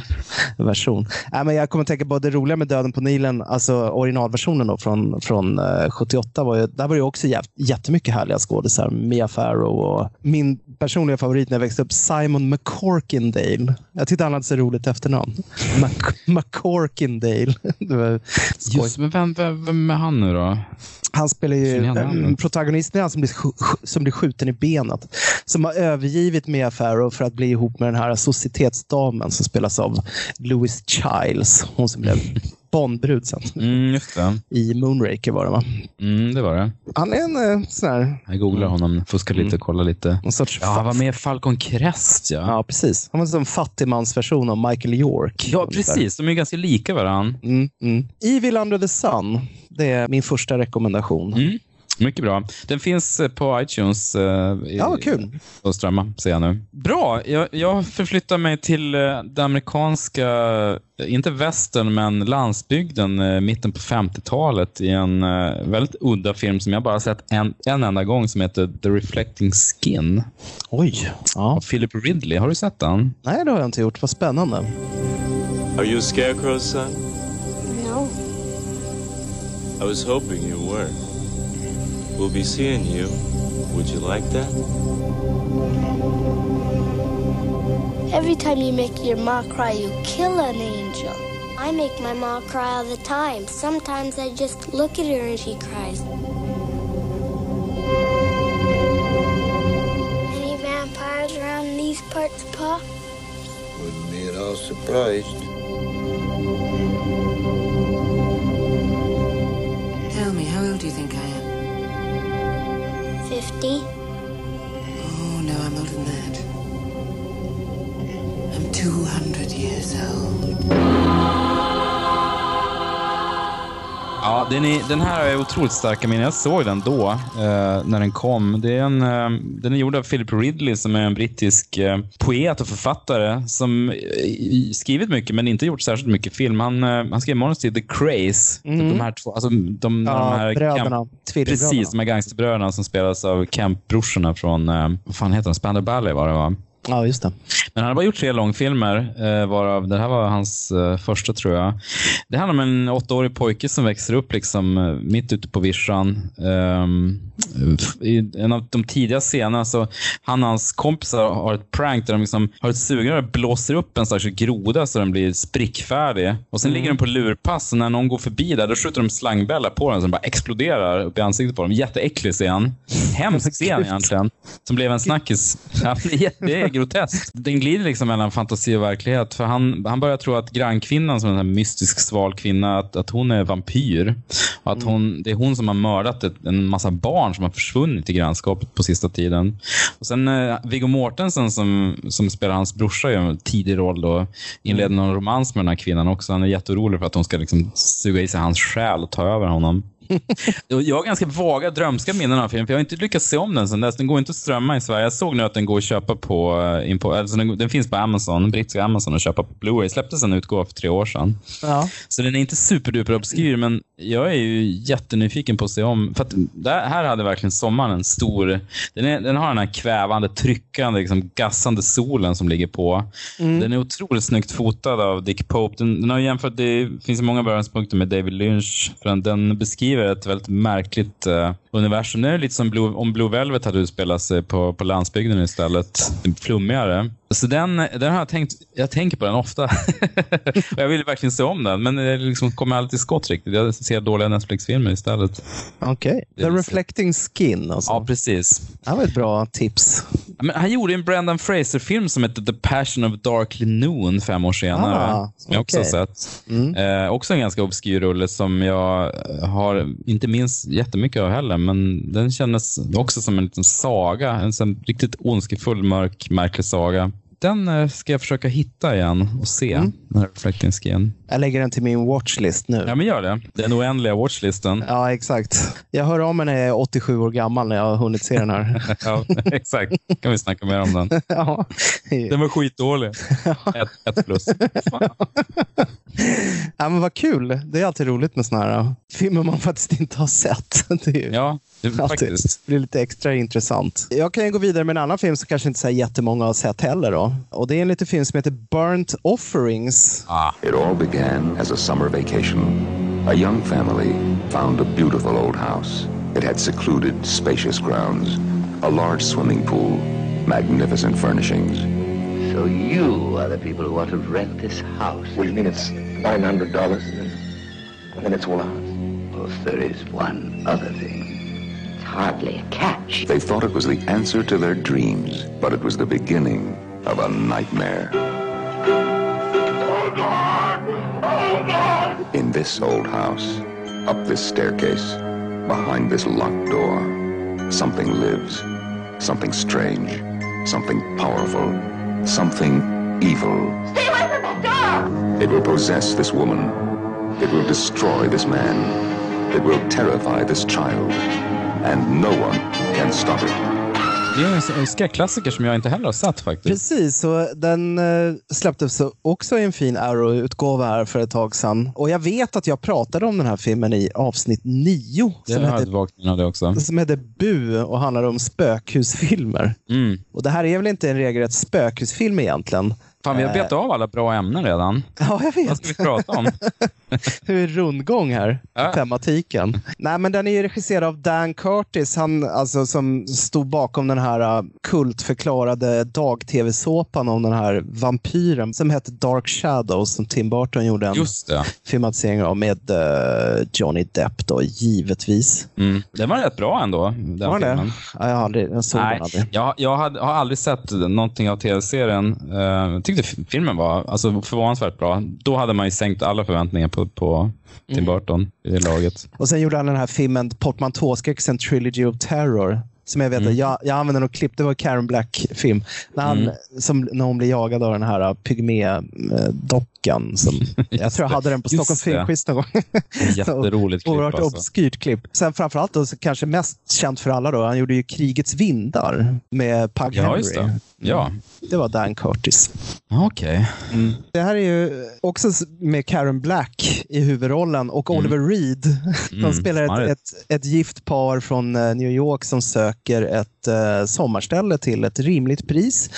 version. Äh, men jag kommer att tänka på det roliga med Döden på Nilen, alltså originalversionen då, från, från uh, 78. Var ju, där var det också jät, jättemycket härliga skådisar. Mia Farrow och min personliga favorit när jag växte upp, Simon McCorkindale. Jag tyckte han hade så roligt efternamn. McCorkindale. Just, men vem, vem, vem är han nu då? Han spelar ju ähm, protagonisten han som blir, som blir skjuten i benet. Som har övergivit Mia Farrow för att bli ihop med den här societetsdamen som spelas av Louis Childs. Hon som blev Bondbrud sen. Mm. I Moonraker var det va? Mm, det var det. Han är en eh, sån här... Jag googlar honom, fuskar lite, mm. kollar lite. En sorts ja, han var med i Falcon Crest. Ja, ja precis. Han var en fattigmansversion av Michael York. Ja, precis. De är ganska lika varandra. Mm, mm. Evil Under the Sun. Det är min första rekommendation. Mm. Mycket bra. Den finns eh, på iTunes. Eh, ja, kul. Och strömma, ser jag nu. Bra. Jag, jag förflyttar mig till eh, det amerikanska, eh, inte västern, men landsbygden, eh, mitten på 50-talet i en eh, väldigt udda film som jag bara sett en, en enda gång som heter The Reflecting Skin. Oj. Ja. Av Philip Ridley. Har du sett den? Nej, det har jag inte gjort. Vad spännande. Are you a scarecrow, son? No. I was hoping you were. We'll be seeing you. Would you like that? Every time you make your ma cry, you kill an angel. I make my ma cry all the time. Sometimes I just look at her and she cries. Any vampires around these parts, Pa? Wouldn't be at all surprised. Tell me, how old do you think I am? 50? Oh, no, I'm older than that. I'm 200 years old. Ja, den, är, den här är otroligt starka minnen. Jag såg den då, eh, när den kom. Det är en, eh, den är gjord av Philip Ridley som är en brittisk eh, poet och författare som eh, skrivit mycket men inte gjort särskilt mycket film. Han, eh, han skrev manus till The Craze. Typ mm. De här två, alltså de, ja, de här bröderna. Precis, de här gangsterbröderna som spelas av Camp-brorsorna från, eh, vad fan heter de? Spandau Ballet var det va? Ja, just det. Men han har bara gjort tre långfilmer, eh, varav det här var hans eh, första tror jag. Det handlar om en åttaårig pojke som växer upp liksom, eh, mitt ute på vischan. Um, i en av de tidiga scenerna så han och hans kompisar har ett prank där de liksom har ett sugrör och blåser upp en slags groda så den blir sprickfärdig. Och sen mm. ligger den på lurpass och när någon går förbi där då skjuter de slangbällar på den som bara exploderar upp i ansiktet på dem. Jätteäcklig scen. Hemsk scen egentligen. Som blev en snackis. det är groteskt. Den glider liksom mellan fantasi och verklighet. För han, han börjar tro att grannkvinnan, som är en mystisk sval kvinna, att, att hon är vampyr. Och att hon, det är hon som har mördat ett, en massa barn som har försvunnit i grannskapet på sista tiden. Och sen eh, Viggo Mortensen som, som spelar hans brorsa gör en tidig roll då. Inleder någon romans med den här kvinnan också. Han är jätteorolig för att hon ska liksom suga i sig hans själ och ta över honom. jag har ganska vaga drömska minnen av filmen, för jag har inte lyckats se om den sen dess. Den går inte att strömma i Sverige. Jag såg nu att den går att köpa på, eh, på alltså den, den, finns på Amazon, brittiska Amazon att köpa på Blu-ray. Släpptes en utgåva för tre år sedan. Ja. Så den är inte superduper obskyr, men jag är ju jättenyfiken på att se om. För att där, här hade verkligen sommaren en stor... Den, är, den har den här kvävande, tryckande, liksom gassande solen som ligger på. Mm. Den är otroligt snyggt fotad av Dick Pope. Den, den har jämfört, det finns många beröringspunkter med David Lynch. För den, den beskriver ett väldigt märkligt uh, universum. Nu är det lite som Blue, om Blue Velvet hade utspelat sig på, på landsbygden istället. Flummigare. Så den, den har jag tänkt, jag tänker på den ofta. jag vill verkligen se om den, men det liksom kommer aldrig till skott riktigt. Jag ser dåliga Netflix-filmer istället. Okej. Okay. The Reflecting Skin alltså. Ja, precis. Det var ett bra tips. Men han gjorde en Brendan Fraser-film som heter The Passion of Darkly Noon fem år senare. Ah, som jag också har sett. Mm. Eh, också en ganska obskyr rulle som jag har inte minns jättemycket av heller, men den kändes också som en liten saga. En sån riktigt ondskefull, mörk, märklig saga den eh, ska jag försöka hitta igen och se. Mm. Den här Reflecting Skin. Jag lägger den till min watchlist nu. Ja, men gör det. Den oändliga watchlisten. Ja, exakt. Jag hör om mig när jag är 87 år gammal när jag har hunnit se den här. ja, exakt. kan vi snacka mer om den. ja. Den var skitdålig. ett, ett plus. ja, men vad kul. Det är alltid roligt med såna här filmer man faktiskt inte har sett. Ju Ja, det, faktiskt. det blir lite extra intressant. Jag kan ju gå vidare med en annan film som kanske inte så här jättemånga har sett heller. Då. Och Det är en liten film som heter Burnt Offerings. Ah, It all began as a summer vacation. A young family found a beautiful old house. It had secluded, spacious grounds, a large swimming pool, magnificent furnishings. So you are the people who want to rent this house? What do you mean it's $900 and then it's all ours? Well, there is one other thing. It's hardly a catch. They thought it was the answer to their dreams, but it was the beginning of a nightmare. In this old house, up this staircase, behind this locked door, something lives. Something strange. Something powerful. Something evil. Stay away from that door! It will possess this woman. It will destroy this man. It will terrify this child. And no one can stop it. det är en skräckklassiker som jag inte heller har sett faktiskt. Precis, så den eh, släpptes så- också i en fin Arrow-utgåva här för ett tag sedan. Och jag vet att jag pratade om den här filmen i avsnitt nio. Det Som har jag av det också. som heter Bu och handlar om spökhusfilmer. Mm. Och det här är väl inte en regelrätt spökhusfilm egentligen? Fan, vi har betat av alla bra ämnen redan. Ja, jag vet. Vad ska vi prata om? Hur är rundgång här? Ja. Tematiken. Nej, men den är regisserad av Dan Curtis, han alltså, som stod bakom den här uh, kultförklarade dag-tv-såpan om den här vampyren som hette Dark Shadows som Tim Burton gjorde en Just det. filmatisering av med uh, Johnny Depp då, givetvis. Mm. Den var rätt bra ändå. Den Var det? filmen. Ja, jag, har aldrig, jag såg Nej, den aldrig. jag, jag hade, har aldrig sett någonting av tv-serien. Uh, tyckte filmen var alltså, förvånansvärt bra. Då hade man ju sänkt alla förväntningar på, på Tim Burton i det laget. Och sen gjorde han den här filmen Portmanteauskräckisen Trilogy of Terror. Som jag vet, Mm. jag, jag använde något klipp, det var Karen Black-film. När, han, Mm. som, när hon blir jagad av den här uh, pygmé-dockan. Som, jag tror jag hade den på Stockholms filmquiz någon gång. Jätteroligt klipp Oerhört alltså. obskyrt klipp. Sen framförallt, då, kanske mest känt för alla, då, han gjorde ju Krigets vindar med Pug Ja, Henry. Ja, Det var Dan Curtis. okej. Det här är ju också med Karen Black i huvudrollen och Oliver Reed. De Mm, spelar ett, ett, ett gift par från eh, New York som söker ett eh, sommarställe till ett rimligt pris.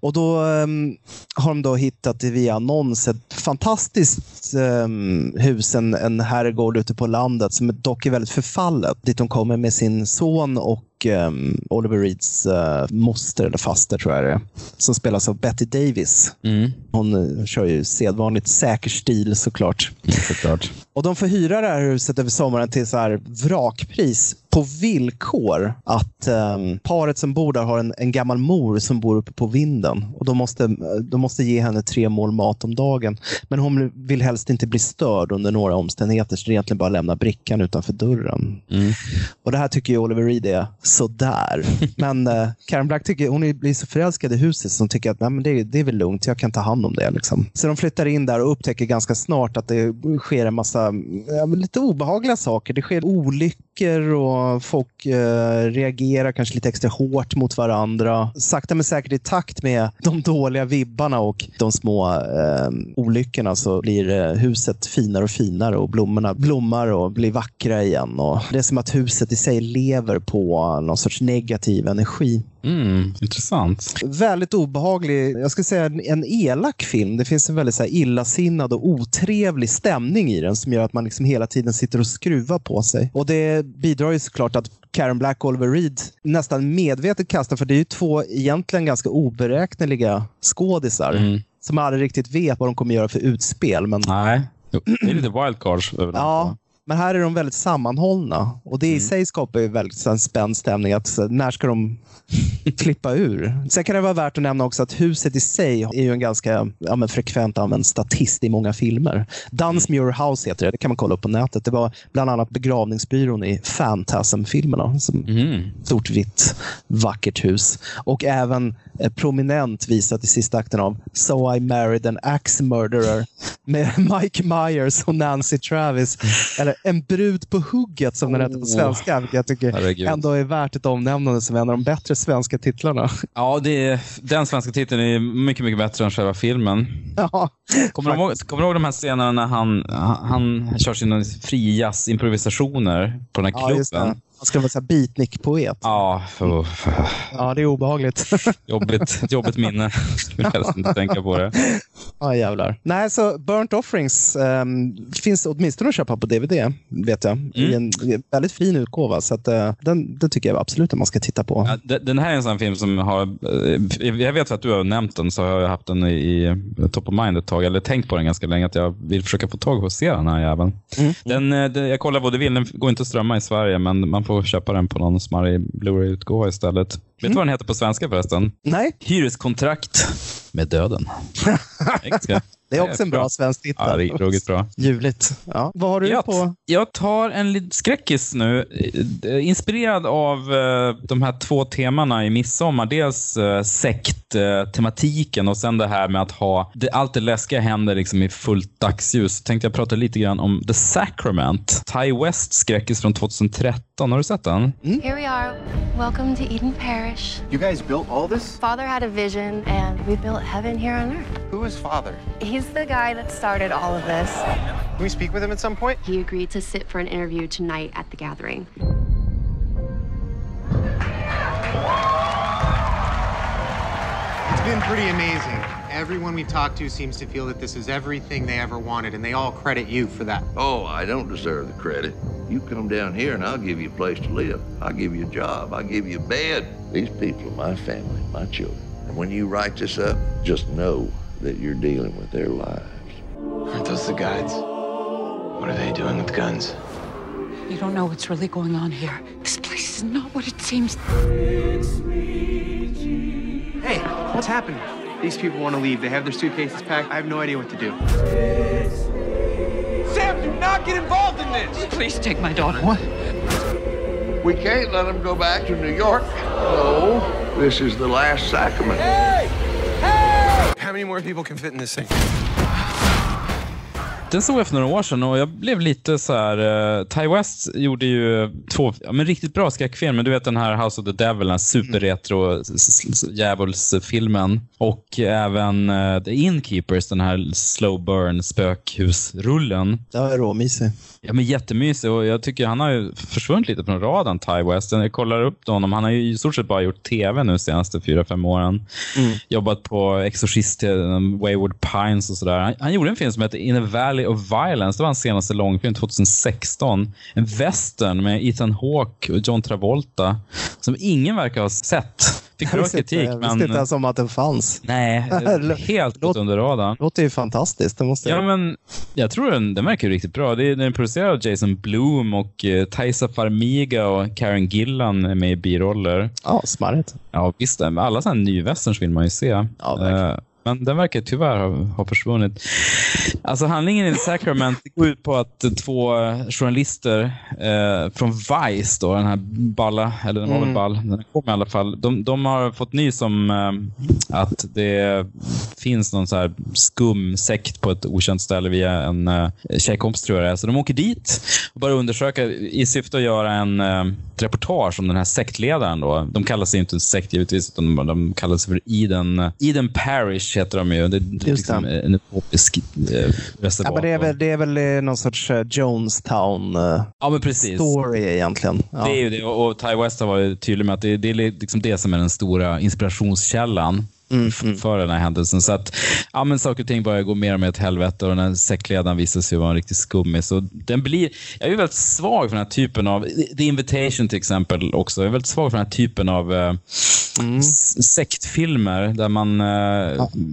Och då ehm, har de då hittat via annons ett fantastiskt ehm, hus, en, en herrgård ute på landet som dock är väldigt förfallet. Dit de kommer med sin son och ehm, Oliver Reeds eh, moster, eller faster tror jag det är, som spelas av Betty Davis. Mm. Hon eh, kör ju sedvanligt säker stil såklart. Såklart. Och de får hyra det här huset över sommaren till så här vrakpris på villkor att ehm, paret som bor där har en, en gammal mor som bor uppe på vinden. Och de måste, de måste ge henne tre mål mat om dagen. Men hon vill helst inte bli störd under några omständigheter så det är egentligen bara att lämna brickan utanför dörren. Mm. Och det här tycker ju Oliver Reed är sådär. Men eh, Karen Black tycker, hon blir så förälskad i huset så hon tycker att Nej, men det, det är väl lugnt, jag kan ta hand om det. Liksom. Så de flyttar in där och upptäcker ganska snart att det sker en massa Eh, ja, lite obehagliga saker. Det sker olyckor och folk eh, reagerar kanske lite extra hårt mot varandra. Sakta men säkert i takt med de dåliga vibbarna och de små eh, olyckorna så blir eh, huset finare och finare och blommorna blommar och blir vackra igen. Och det är som att huset i sig lever på någon sorts negativ energi. Mm, intressant. Väldigt obehaglig, jag skulle säga en, en elak film. Det finns en väldigt så här, illasinnad och otrevlig stämning i den som gör att man liksom hela tiden sitter och skruvar på sig. Och det bidrar ju såklart att Karen Black och Oliver Reed nästan medvetet kastar, för det är ju två egentligen ganska oberäkneliga skådisar Mm. som aldrig riktigt vet vad de kommer göra för utspel. Men, Nej, det är lite wildcards över dem. ja, men här är de väldigt sammanhållna och det i sig skapar ju väldigt en spänd stämning. Att, när ska de flippa ur? Sen kan det vara värt att nämna också att huset i sig är ju en ganska ja, frekvent använd statist i många filmer. Dunsmuir House heter det, det kan man kolla upp på nätet. Det var bland annat begravningsbyrån i Phantasm-filmerna. Som Mhm. stort vitt vackert hus. Och även eh, prominent visat i sista akten av So I married an axe murderer med Mike Myers och Nancy Travis. Eller En brud på hugget som den heter på svenska, vilket jag tycker Herregud. ändå är värt ett omnämnande som en av de bättre svenska titlarna. Ja, det är, den svenska titeln är mycket, mycket bättre än själva filmen. Ja, Kommer du, ihåg, kommer du ihåg de här scenerna när han, han, han kör sina fri jazz-improvisationer på den här ja klubben? Han ska vara så beatnik-poet. Ja, för, för, Ja, det är obehagligt. jobbigt, jobbigt minne. Jag vill helst inte tänka på det. Ja, jävlar. Nej, så Burnt Offerings ehm, finns åtminstone att köpa på DVD, vet jag. I en väldigt fin utgåva. Så att, eh, den, den tycker jag absolut att man ska titta på. Ja, de- Den här är en sån film som har... eh, Jag vet att du har nämnt den, så har jag haft den i, i top of mind ett tag. Eller tänkt på den ganska länge, att jag vill försöka få tag på och se den här jäveln. Den, eh, den, jag kollar vad du vill, den går inte att strömma i Sverige, men man får köpa den på någon smarrig Blu-ray-utgåva istället. Vet du vad den heter på svenska förresten? Nej, Hyreskontrakt med döden. Det är också en bra svensk titel. Ja, det är ruggigt bra. Ljuvligt. Ja. Vad har du Jag, på? jag tar en liten skräckis nu. Eh, Inspirerad av eh, de här två temana i midsommar. Dels eh, sekttematiken och sen det här med att ha det, allt det läskiga händer liksom i fullt dagsljus. Tänkte jag prata lite grann om The Sacrament. Ty West skräckis från 2013. Har du sett den? Hmm? Here we are. Welcome to Eden Parish. You guys built all this? Father had a vision, and we built heaven here on earth. Who is father? He's the guy that started all of this. Can we speak with him at some point? He agreed to sit for an interview tonight at the gathering. It's been pretty amazing. Everyone we've talked to seems to feel that this is everything they ever wanted, and they all credit you for that. Oh, I don't deserve the credit. You come down here and I'll give you a place to live. I'll give you a job. I'll give you a bed. These people are my family, my children. And when you write this up, just know that you're dealing with their lives. Aren't those the guides? What are they doing with guns? You don't know what's really going on here. This place is not what it seems. Hey, what's happening? These people want to leave. They have their suitcases packed. I have no idea what to do. Sam, do not get involved in this! Please take my daughter. What? We can't let them go back to New York. No, this is the last sacrament. Hey! Hey! How many more people can fit in this thing? Den såg jag för några år sedan och jag blev lite så här... Uh, Ty West gjorde ju två ja, men riktigt bra skräckfilmer. Du vet den här House of the Devil, den superretro s- djävulsfilmen. Och även eh, The Innkeepers, den här slow burn spökhusrullen. Det är råmysig. Ja, men jättemysig och jag tycker han har ju försvunnit lite från radarn, Ty West. Jag kollar upp honom. Han har ju i stort sett bara gjort tv nu de senaste fyra, fem åren. Jobbat på Exorcist, eh, Wayward Pines och sådär. Han, han gjorde en film som heter In a Valley of Violence. Det var hans senaste långfilm 2016. En western med Ethan Hawke och John Travolta som ingen verkar ha sett. Fick bra kritik, jag visste men... inte ens om att den fanns. Nej, helt gått under radarn. låter ju fantastiskt. Det måste Ja, jag... men jag tror den, den verkar riktigt bra. Det är, den är producerad av Jason Blum och eh, Taisa Farmiga och Karen Gillan är med i biroller. Ja, smarrigt. Ja, visst. Alla sådana nyvästerns vill man ju se. Eh, men den verkar tyvärr ha, ha försvunnit. Alltså handlingen i The Sacrament går ut på att två eh, journalister eh, från Vice, då, den här balla, eller den var väl Mm. ball, den kom i alla fall. De, de har fått ny som eh, att det finns någon så här skum sekt på ett okänt ställe via en uh, tjejkompis tror jag det är. Så de åker dit och börjar undersöka i syfte att göra en eh, reportage om den här sektledaren. Då. De kallar sig inte en sekt givetvis, utan de, de kallar sig för Eden, Eden Parish heter de ju. Det, är Just liksom en utopisk eh, Ja, reservat. men det, är väl, det är väl eh, någon sorts eh, Jonestown-story Ja, men precis. egentligen. Ja. Det är ju det. Och och Ty West har varit tydlig med att det, det är liksom det som är den stora inspirationskällan Mm, f- för den här händelsen. Så att ja, men saker och ting börjar gå mer och mer åt helvete och den här sektledaren visar sig vara en riktig skummis. Så den blir, jag är väldigt svag för den här typen av, The Invitation till exempel också, jag är väldigt svag för den här typen av eh, s- sektfilmer där man... eh,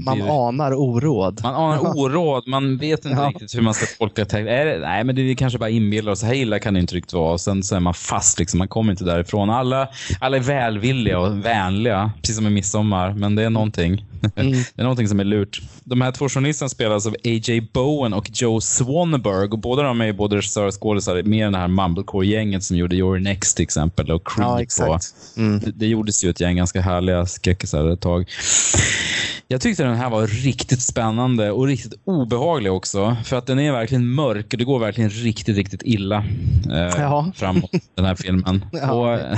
Man blir- anar oråd. man anar oråd, man vet inte Ja. riktigt hur man ska tolka text. Är det, nej, men det är kanske bara inbillar. Så här illa kan det inte riktigt vara. Och sen så är man fast, liksom. man kommer inte därifrån. Alla, alla är välvilliga och vänliga, precis som i midsommar. Men det är någonting. det är någonting som är lurt. De här två journalisterna spelas av A.J. Bowen och Joe Swanberg. Och båda de är ju både regissörer och skådisar med i det här Mumblecore-gänget som gjorde Your Next till exempel och Creep. Ja, exakt. Mm. det, det gjordes ju ett gäng ganska härliga skräckisar ett tag. Jag tyckte den här var riktigt spännande och riktigt obehaglig också. För att den är verkligen mörk och det går verkligen riktigt, riktigt illa eh, framåt den här filmen. Och, eh,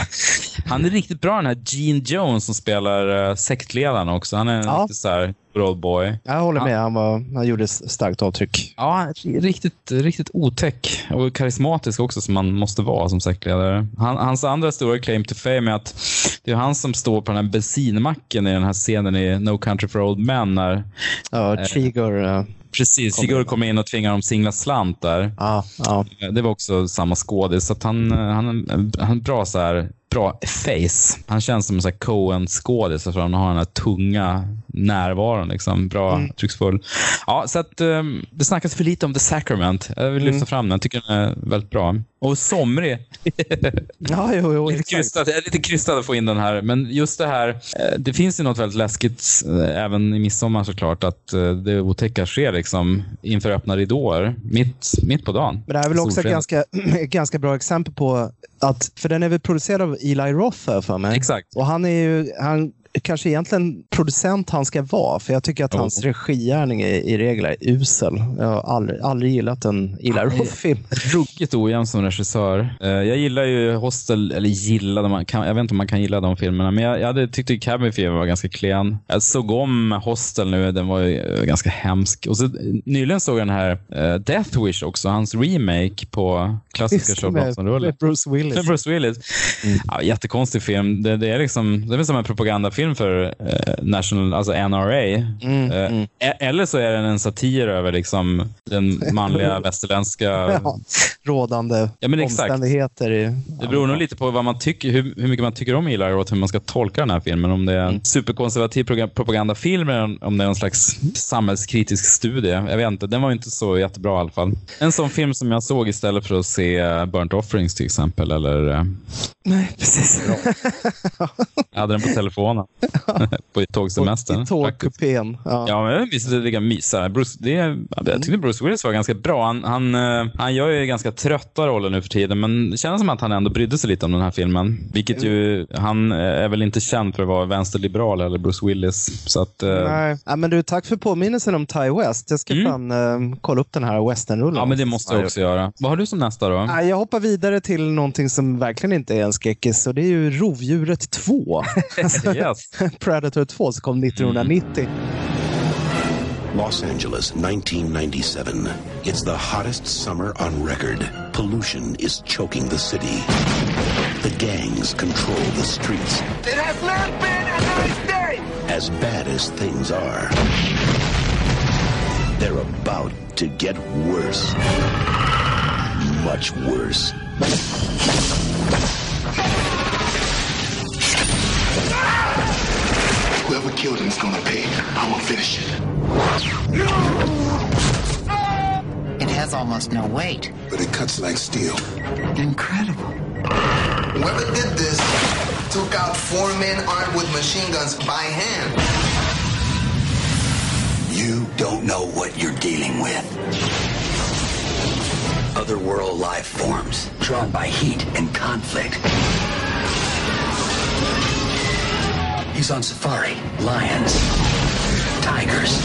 han är riktigt bra den här Gene Jones som spelar eh, sektledaren också. Han är Ja. så här old boy. Jag håller med, han, var, han gjorde starkt avtryck. Ja, riktigt, riktigt otäck och karismatisk också som man måste vara som sektledare. Han, hans andra stora claim to fame är att det är han som står på den här bensinmacken i den här scenen i No Country for Old Men när Ja, Eh, Chigor. eh, Precis, Sigurd kommer in och tvingar dem singla slant där. Ja, ja. Det var också samma skådis, så han, han, han har bra så här bra face. Han känns som en Coen-skådis, för han har den här tunga närvaron. Liksom. Bra, Mm. trycksfull. Ja, så att, um, det snackas för lite om The Sacrament. Jag vill Mm. lyfta fram den. Jag tycker den är väldigt bra. Och somrig. ja jo, jo, lite, är lite krystad att få in den här, men just det här. eh, Det finns ju något väldigt läskigt, eh, även i midsommar såklart, att eh, det otäcka sker liksom inför öppna ridåer, mitt, mitt på dagen. Men det här är väl också ett ganska, ganska bra exempel på att, för den är väl producerad av Eli Roth här för mig. Exakt. Och han är ju, han kanske egentligen producent han ska vara, för jag tycker att Jo. hans regigärning i, i regel är usel. Jag har aldrig, aldrig gillat en Eli Roth-film. Ruggigt ojämn som regissör. Eh, Jag gillar ju Hostel, eller gillade, man kan, jag vet inte om man kan gilla de filmerna, men jag, jag hade, tyckte Cabin Fever var ganska klen. Jag såg om Hostel nu, den var ju eh, ganska hemsk. Och så, eh, nyligen såg jag den här eh, Death Wish också, hans remake på klassiska med Bruce Willis. Bruce Willis. Ja, jättekonstig film. Det, det, är liksom, det är som en propagandafilm för eh, National, alltså NRA. Mm, Eh, mm. e- Eller så är den en satir över liksom, den manliga västerländska... Ja, rådande Ja, men exakt. omständigheter. I, Det beror nog lite på vad man tycker, hur, hur mycket man tycker om Eli Roth, hur man ska tolka den här filmen. Om det är en superkonservativ proga- propagandafilm eller om- det är en slags samhällskritisk studie. Jag vet inte, den var inte så jättebra i alla fall. En sån film som jag såg istället för att se eh, Burnt Offerings till exempel, eller Nej, precis. jag hade den på telefonen på tågsemestern. I tågkupén. Ja. Ja, men visst det är lika mysigt. Bruce, det jag tyckte Bruce Willis var ganska bra. Han, han, eh, han gör ju ganska trötta roller nu för tiden, men det känns som att han ändå brydde sig lite om den här filmen. Vilket ju, han eh, är väl inte känd för att vara vänsterliberal eller Bruce Willis. Så att, eh, Nej. Ja, men du, tack för påminnelsen om Ty West. Jag ska fan eh, kolla upp den här westernrullen. ja, men det måste jag också göra. Vad har du som nästa då? Nej, Jag hoppar vidare till någonting som verkligen inte är en skräckis och det är ju Rovdjuret 2. yes. Predator 2 som kom 1990. Los Angeles, 1997. It's the hottest summer on record. Pollution is choking the city. The gangs control the streets. It has not been a nice day. As bad as things are, they're about to get worse. Much worse. Ah! Whoever killed him is gonna pay. I'm gonna finish it. It has almost no weight. But it cuts like steel. Incredible. Whoever did this took out four men armed with machine guns by hand. You don't know what you're dealing with. Otherworld life forms, drawn by heat and conflict. He's on safari. Lions, tigers,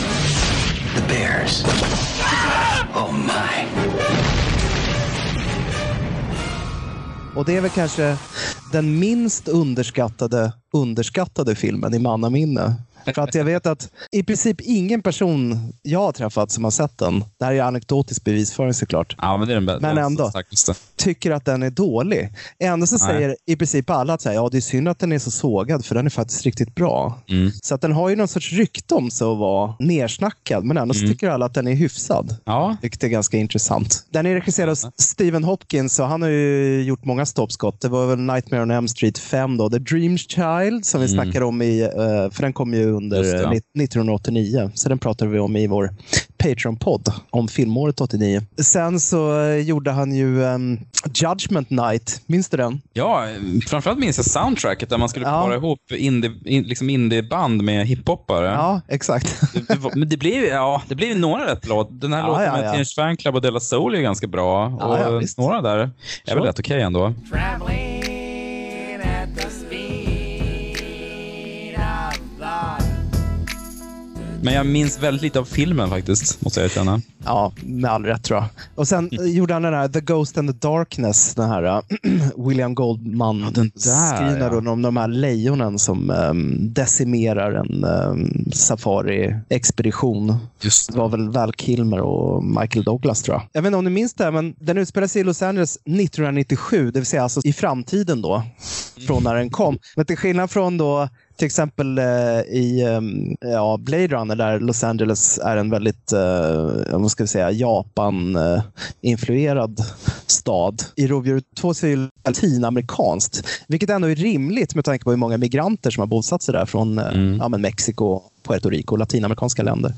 the bears. Oh my. Och det är väl kanske den minst underskattade underskattade filmen i mannaminne. För att jag vet att i princip ingen person jag har träffat som har sett den, det här är anekdotisk bevisföring såklart, Ja, men det är den. Men ändå. tycker att den är dålig. Ändå så Nej. säger i princip alla att här, ja, det är synd att den är så sågad för den är faktiskt riktigt bra. Mm. Så att den har ju någon sorts rykte om sig att vara nersnackad, men ändå Mm. tycker alla att den är hyfsad. Ja. Vilket är ganska intressant. Den är regisserad av Stephen Hopkins och han har ju gjort många stoppskott. Det var väl Nightmare on Elm Street 5 då, The Dreams Child som vi Mm. snackade om i, eh, för den kom ju under Just det, ja. eh, 1989. Så den pratade vi om i vår Patreon-podd om filmåret 89. Sen så eh, gjorde han ju ehm, Judgment Night, minns du den? Ja, framförallt minns jag soundtracket där man skulle para ihop indie, in, liksom indieband med hiphoppare. Ja, exakt. Det, det, men det blev ju ja, det blev några rätt låt. Den här Ja, låten ja, med ja. Teenage Fan Club och Della Soul är ganska bra. Ja, och ja, några där är väl rätt okej ändå. Traveling Men jag minns väldigt lite av filmen faktiskt, måste jag erkänna. Ja, med all rätt tror jag. Och sen eh, gjorde han den här The Ghost and the Darkness, den här uh, William Goldman Ja, den där, skrivna ja. då, om de här lejonen som um, decimerar en um, safari-expedition. Just Det var väl Val Kilmer och Michael Douglas tror jag. Jag vet inte om ni minns det, här, men den utspelar sig i Los Angeles 1997, det vill säga alltså i framtiden då, från när den kom. Men till skillnad från då till exempel eh, i um, ja, Blade Runner där Los Angeles är en väldigt, uh, vad ska vi säga, Japan-influerad stad. I Rovdjur 2 så är det latinamerikanskt, vilket ändå är rimligt med tanke på hur många migranter som har bosatt sig där från eh, ja, Mexiko, Puerto Rico och latinamerikanska länder.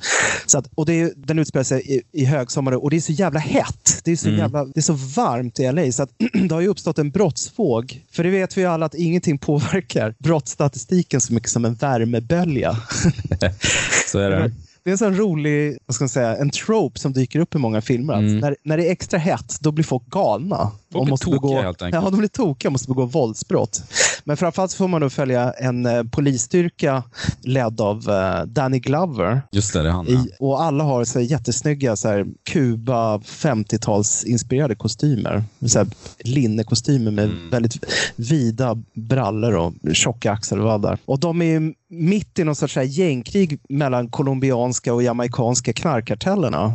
Så att, och det är, den utspelar sig i, i högsommar och det är så jävla hett. Det är så, Mm. jävla, det är så varmt i LA så att det har ju uppstått en brottsvåg. För det vet vi ju alla att ingenting påverkar brottsstatistiken så mycket som en värmebölja. Så är det. Det är en sån rolig, vad ska man säga, en trope som dyker upp i många filmer. Att när, när det är extra hett, då blir folk galna. Och blir tokiga, begå, helt enkelt. Ja, de blir tokiga och måste begå våldsbrott. Men framförallt får man då följa en eh, polisstyrka ledd av eh, Danny Glover. Just det, det är han. I, och alla har så här jättesnygga så här, Kuba 50-tals inspirerade kostymer. Så här, linnekostymer med Mm. väldigt vida brallor och tjocka axelvaddar. Och de är mitt i någon sorts här gängkrig mellan colombianska och jamaicanska knarkkartellerna.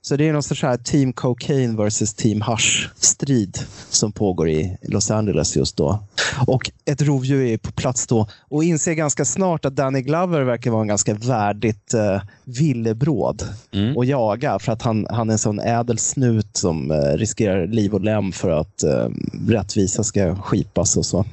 Så det är någon sorts här Team Cocaine versus Team Som pågår i Los Angeles just då. Och ett rovdjur är på plats då och inser ganska snart att Danny Glover verkar vara en ganska värdigt eh, villebråd Mm. att jaga för att han, han är en sån ädel snut som eh, riskerar liv och lem för att eh, rättvisa ska skipas och så.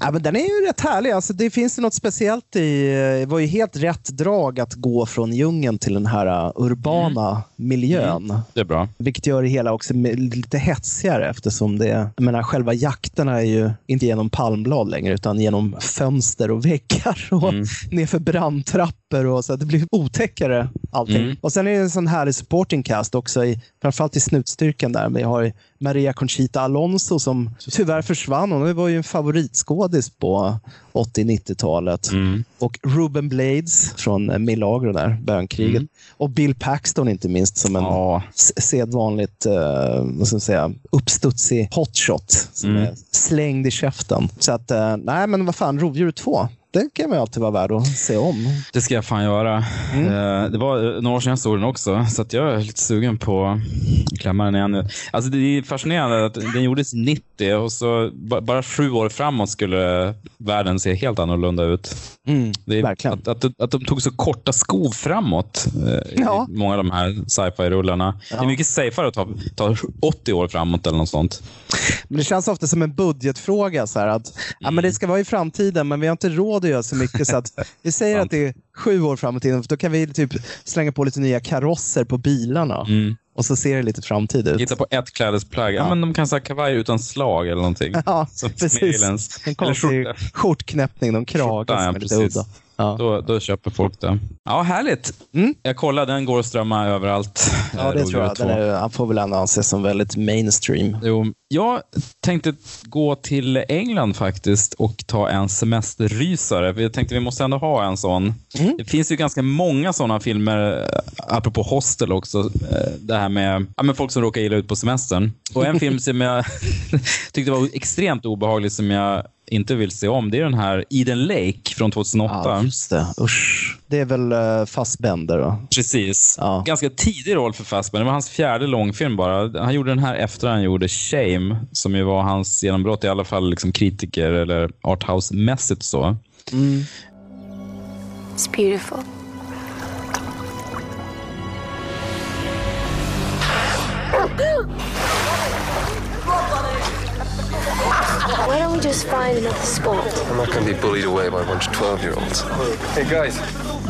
Ja, men den är ju rätt härlig. Alltså, det finns ju något speciellt i... Det var ju helt rätt drag att gå från djungeln till den här uh, urbana miljön. Det är bra. Vilket gör det hela också lite hetsigare eftersom det, jag menar, själva jakterna är ju inte genom palmblad längre utan genom fönster och väggar och Mm. nerför brandtrappor. Och så det blir otäckare allting. Mm. Och sen är det en sån härlig supporting cast också, i, framförallt i snutstyrkan där. Vi har Maria Conchita Alonso som tyvärr försvann. Hon var ju en favoritskådis på 80-90-talet. Mm. Och Ruben Blades från eh, Milagro där, bönkriget. Mm. Och Bill Paxton inte minst som en Ja. sedvanligt uh, vad ska säga, uppstudsig hotshot som Mm. är slängd i käften. Så att, eh, nej men vad fan, Rovdjur 2. Det kan man alltid vara värd att se om. Det ska jag fan göra. Mm. Eh, det var eh, några år sedan jag såg den också, så jag är lite sugen på att klämma den igen. Alltså det är fascinerande att den gjordes 90 och så ba- bara sju år framåt skulle världen se helt annorlunda ut. Mm, Det är, verkligen. Att, att, att de tog så korta skov framåt eh, Ja. i många av de här sci-fi-rullarna. Det är mycket safeare att ta, ta 80 år framåt eller något sånt. Men det känns ofta som en budgetfråga. Så här, att, ja, men det ska vara i framtiden, men vi har inte råd att göra så mycket. så att Vi säger att det är sju år framåt för då kan vi typ slänga på lite nya karosser på bilarna. Mm. Och så ser det lite framtid ut. Hitta på ett klädesplagg. Ja. Ja. men de kan ha kavaj utan slag eller någonting. Ja, Som precis. Aliens. En konstig skjortknäppning, någon krage Skjorta, som ja, är lite precis. udda. Ja. Då, då köper folk det. Ja, härligt. Mm. Jag kollade, den går att strömma överallt. Ja, Eh, det Rovdjur tror jag. 2. Den är, han får väl ändå anses som väldigt mainstream. Jo, jag tänkte gå till England faktiskt och ta en semesterrysare. Jag tänkte vi måste ändå ha en sån. Mm. Det finns ju ganska många sådana filmer, eh, apropå hostel också. eh, Det här med, ja, med folk som råkar illa ut på semestern. Och en film som jag tyckte var extremt obehaglig som jag inte vill se om, det är den här Eden Lake från 2008. Ja, just det. Usch. Det är väl uh, Fassbender då? Precis. Ja. Ganska tidig roll för Fassbender. Det var hans fjärde långfilm bara. Han gjorde den här efter han gjorde Shame, som ju var hans genombrott, i alla fall liksom kritiker eller arthouse-mässigt så. Mm. It's beautiful. Why don't we just find another spot? I'm not going to be bullied away by a bunch of 12 year olds. Hey, guys,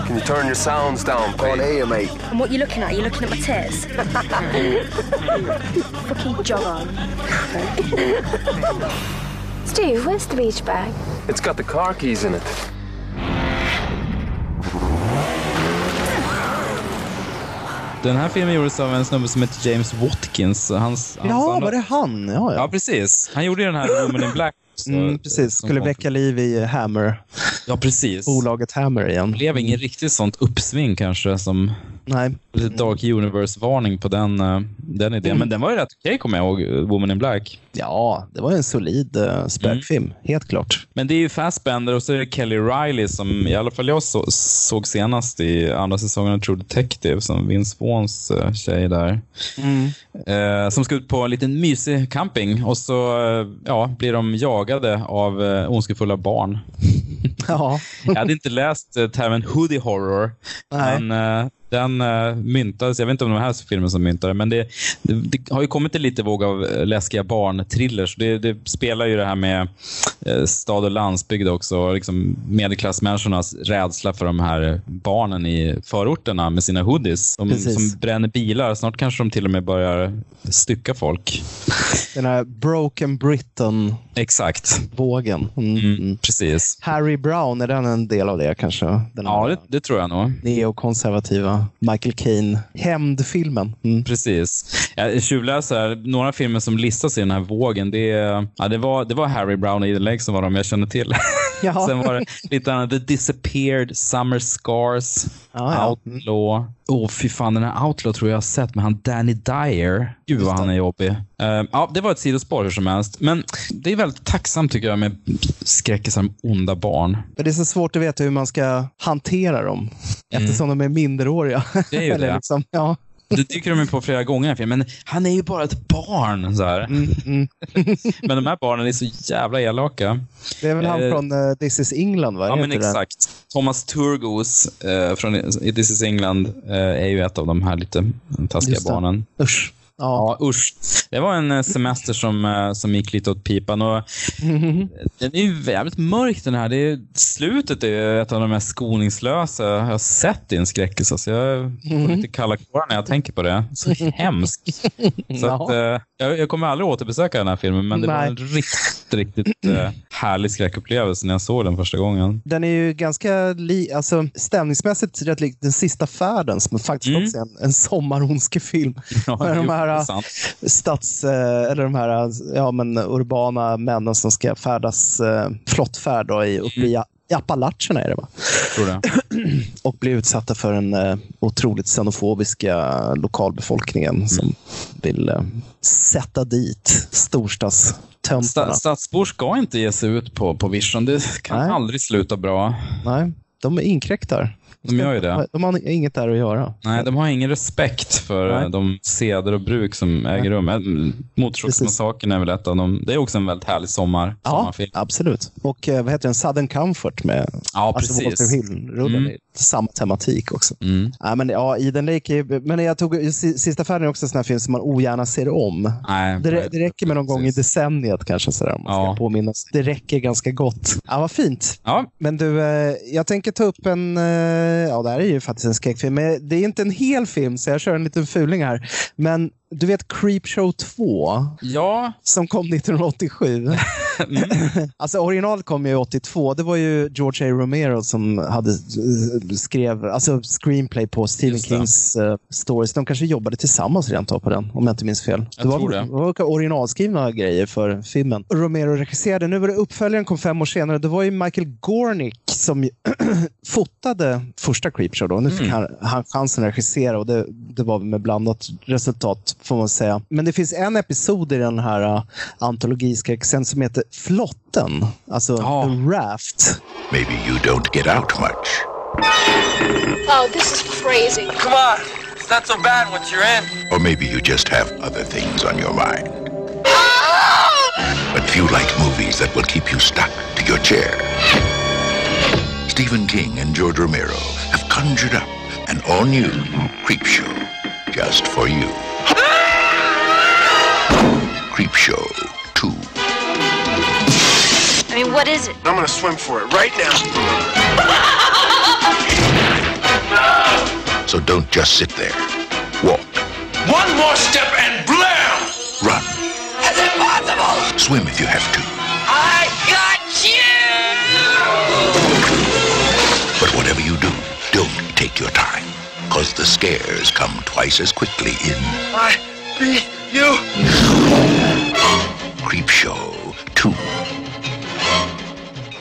can you turn your sounds down, please? On here, mate. And what you looking at? You looking at my tits? Fucking jog on. Steve, where's the beach bag? It's got the car keys in it. Den här filmen gjordes av en snubbe som heter James Watkins. Hans, hans Ja, andra- var det han? Ja, ja. Ja, precis. Han gjorde ju den här Woman in Black. Mm, precis. Skulle väcka liv i Hammer. Ja, precis. bolaget Hammer igen. Det blev ingen riktigt sånt uppsving kanske som Nej. lite Dark Universe-varning på den, eh, den idén. Mm. Men den var ju rätt okej, kommer jag ihåg, Woman in Black. Ja, det var en solid uh, spökfilm, helt klart. Men det är ju Fassbender och så är det Kelly Riley som i alla fall jag så, såg senast i andra säsongen av True Detective som Vince Vaughns eh, tjej där. Mm. Eh, som ska ut på en liten mysig camping och så eh, ja, blir de jagade av eh, ondskefulla barn. Ja. jag hade inte läst eh, termen hoodie horror, Nej. men den eh, myntades, jag vet inte om det var den här filmen som myntade men det, det, det har ju kommit en lite våg av läskiga barntrillers. Det, det spelar ju det här med eh, stad och landsbygd också, och liksom medelklassmänniskornas rädsla för de här barnen i förorterna med sina hoodies. De, som bränner bilar, snart kanske de till och med börjar stycka folk. Den här Broken Britain-vågen. Exakt. Mm. Mm, precis. Harry Brown, är den en del av det kanske? Den Ja, det, det tror jag nog. neokonservativa Michael Caine hämndfilmen. Mm. Precis. Jag tjuvläser. Några filmer som listas i den här vågen. Det, är, ja, det, var, det var Harry Brown och Eden Lake som var de jag kände till. Ja. Sen var det lite annat. The Disappeared, Summer Scars, Ja, ja. Outlaw. Åh, oh, fy fan. Den här Outlaw tror jag har sett med han Danny Dyer. Gud vad han är jobbig. Eh, ja, det var ett sidospår hur som helst. Men det är väldigt tacksamt tycker jag med skräckisar om onda barn. Men det är så svårt att veta hur man ska hantera dem eftersom de är minderåriga. Mm. Det är ju det. Liksom, ja. Det dyker de ju på flera gånger i. Men han är ju bara ett barn. Så här. Mm, men de här barnen är så jävla elaka. Det är väl han Eh, från uh, This is England, va? Ja, men det? exakt. Thomas Turgos eh, från This is England eh, är ju ett av de här lite taskiga det. barnen. Usch. Ja, usch. Det var en eh, semester som, eh, som gick lite åt pipan. Och den är ju jävligt mörk den här. Det är, slutet är ett av de mest skoningslösa jag har sett i en skräckis. Alltså jag får lite kalla kårar när jag tänker på det. Så hemskt. Så Ja. att, eh, jag, jag kommer aldrig återbesöka den här filmen, men det var Nej. en riktigt, riktigt härlig skräckupplevelse när jag såg den första gången. Den är ju ganska li, alltså, stämningsmässigt rätt lik Den sista färden som faktiskt Mm. också är en, en sommarondskefilm. Ja, Med de jo, här är stads, eh, eller de här ja, men, urbana männen som ska färdas eh, flottfärd då, i, uppe i i Appalacherna är det va? Tror det. Och blir utsatta för den eh, otroligt xenofobiska lokalbefolkningen som vill eh, sätta dit storstadstöntarna. Sta- Stadsbor ska inte ge sig ut på, på vision. Det kan Nej. aldrig sluta bra. Nej, de inkräktar. De gör ju det. De har inget där att göra. Nej, de har ingen respekt för Nej. eh, de seder och bruk som äger rum. Eh, Motorsågsmassakern är väl ett av dem. Det är också en väldigt härlig sommar. Ja, sommarfilm. absolut. Och eh, vad heter den? Sudden Comfort med Ja, alltså, precis. Hill-rullen. Mm. Samma tematik också. Mm. Ja, men, ja, Eden Lake är, men jag tog, si- Sista färden är också en sån här film som man ogärna ser om. Nej, Det, det räcker med någon gång i decenniet kanske, sådär, om man ska Ja. påminna sig. Det räcker ganska gott. Ja, vad fint. Ja. Men du, jag tänker ta upp en, Eh, ja det här är ju faktiskt en skräckfilm, men det är inte en hel film så jag kör en liten fuling här. Men du vet Creepshow 2? Ja. Som kom 1987. alltså originalet kom ju 82. Det var ju George A. Romero som hade eh, skrev alltså screenplay på Stephen. Kings eh, stories. De kanske jobbade tillsammans rent av på den, om jag inte minns fel. Jag det var, det var originalskrivna grejer för filmen. Romero regisserade. Nu var det uppföljaren kom fem år senare. Det var ju Michael Gornick som fotade första Creepshow. Då. Nu fick Mm. han, han chansen att regissera och det, det var med blandat resultat får man säga. Men det finns en episod i den här uh, antologiskräcksen som heter Flotten. Alltså The Raft. Maybe you don't get out much. Oh, this is crazy. Come on. It's not so bad once you're in. Or maybe you just have other things on your mind. But few like movies that will keep you stuck to your chair. Stephen King and George Romero have conjured up an all-new Creepshow just for you. Creepshow 2. I mean, what is it? I'm gonna swim for it right now. So don't just sit there. Walk, One more step and blam! run, That's impossible! swim if you have to. I got you! But whatever you do, don't take your time. Cause the scares come twice as quickly in I beat you. Creepshow 2.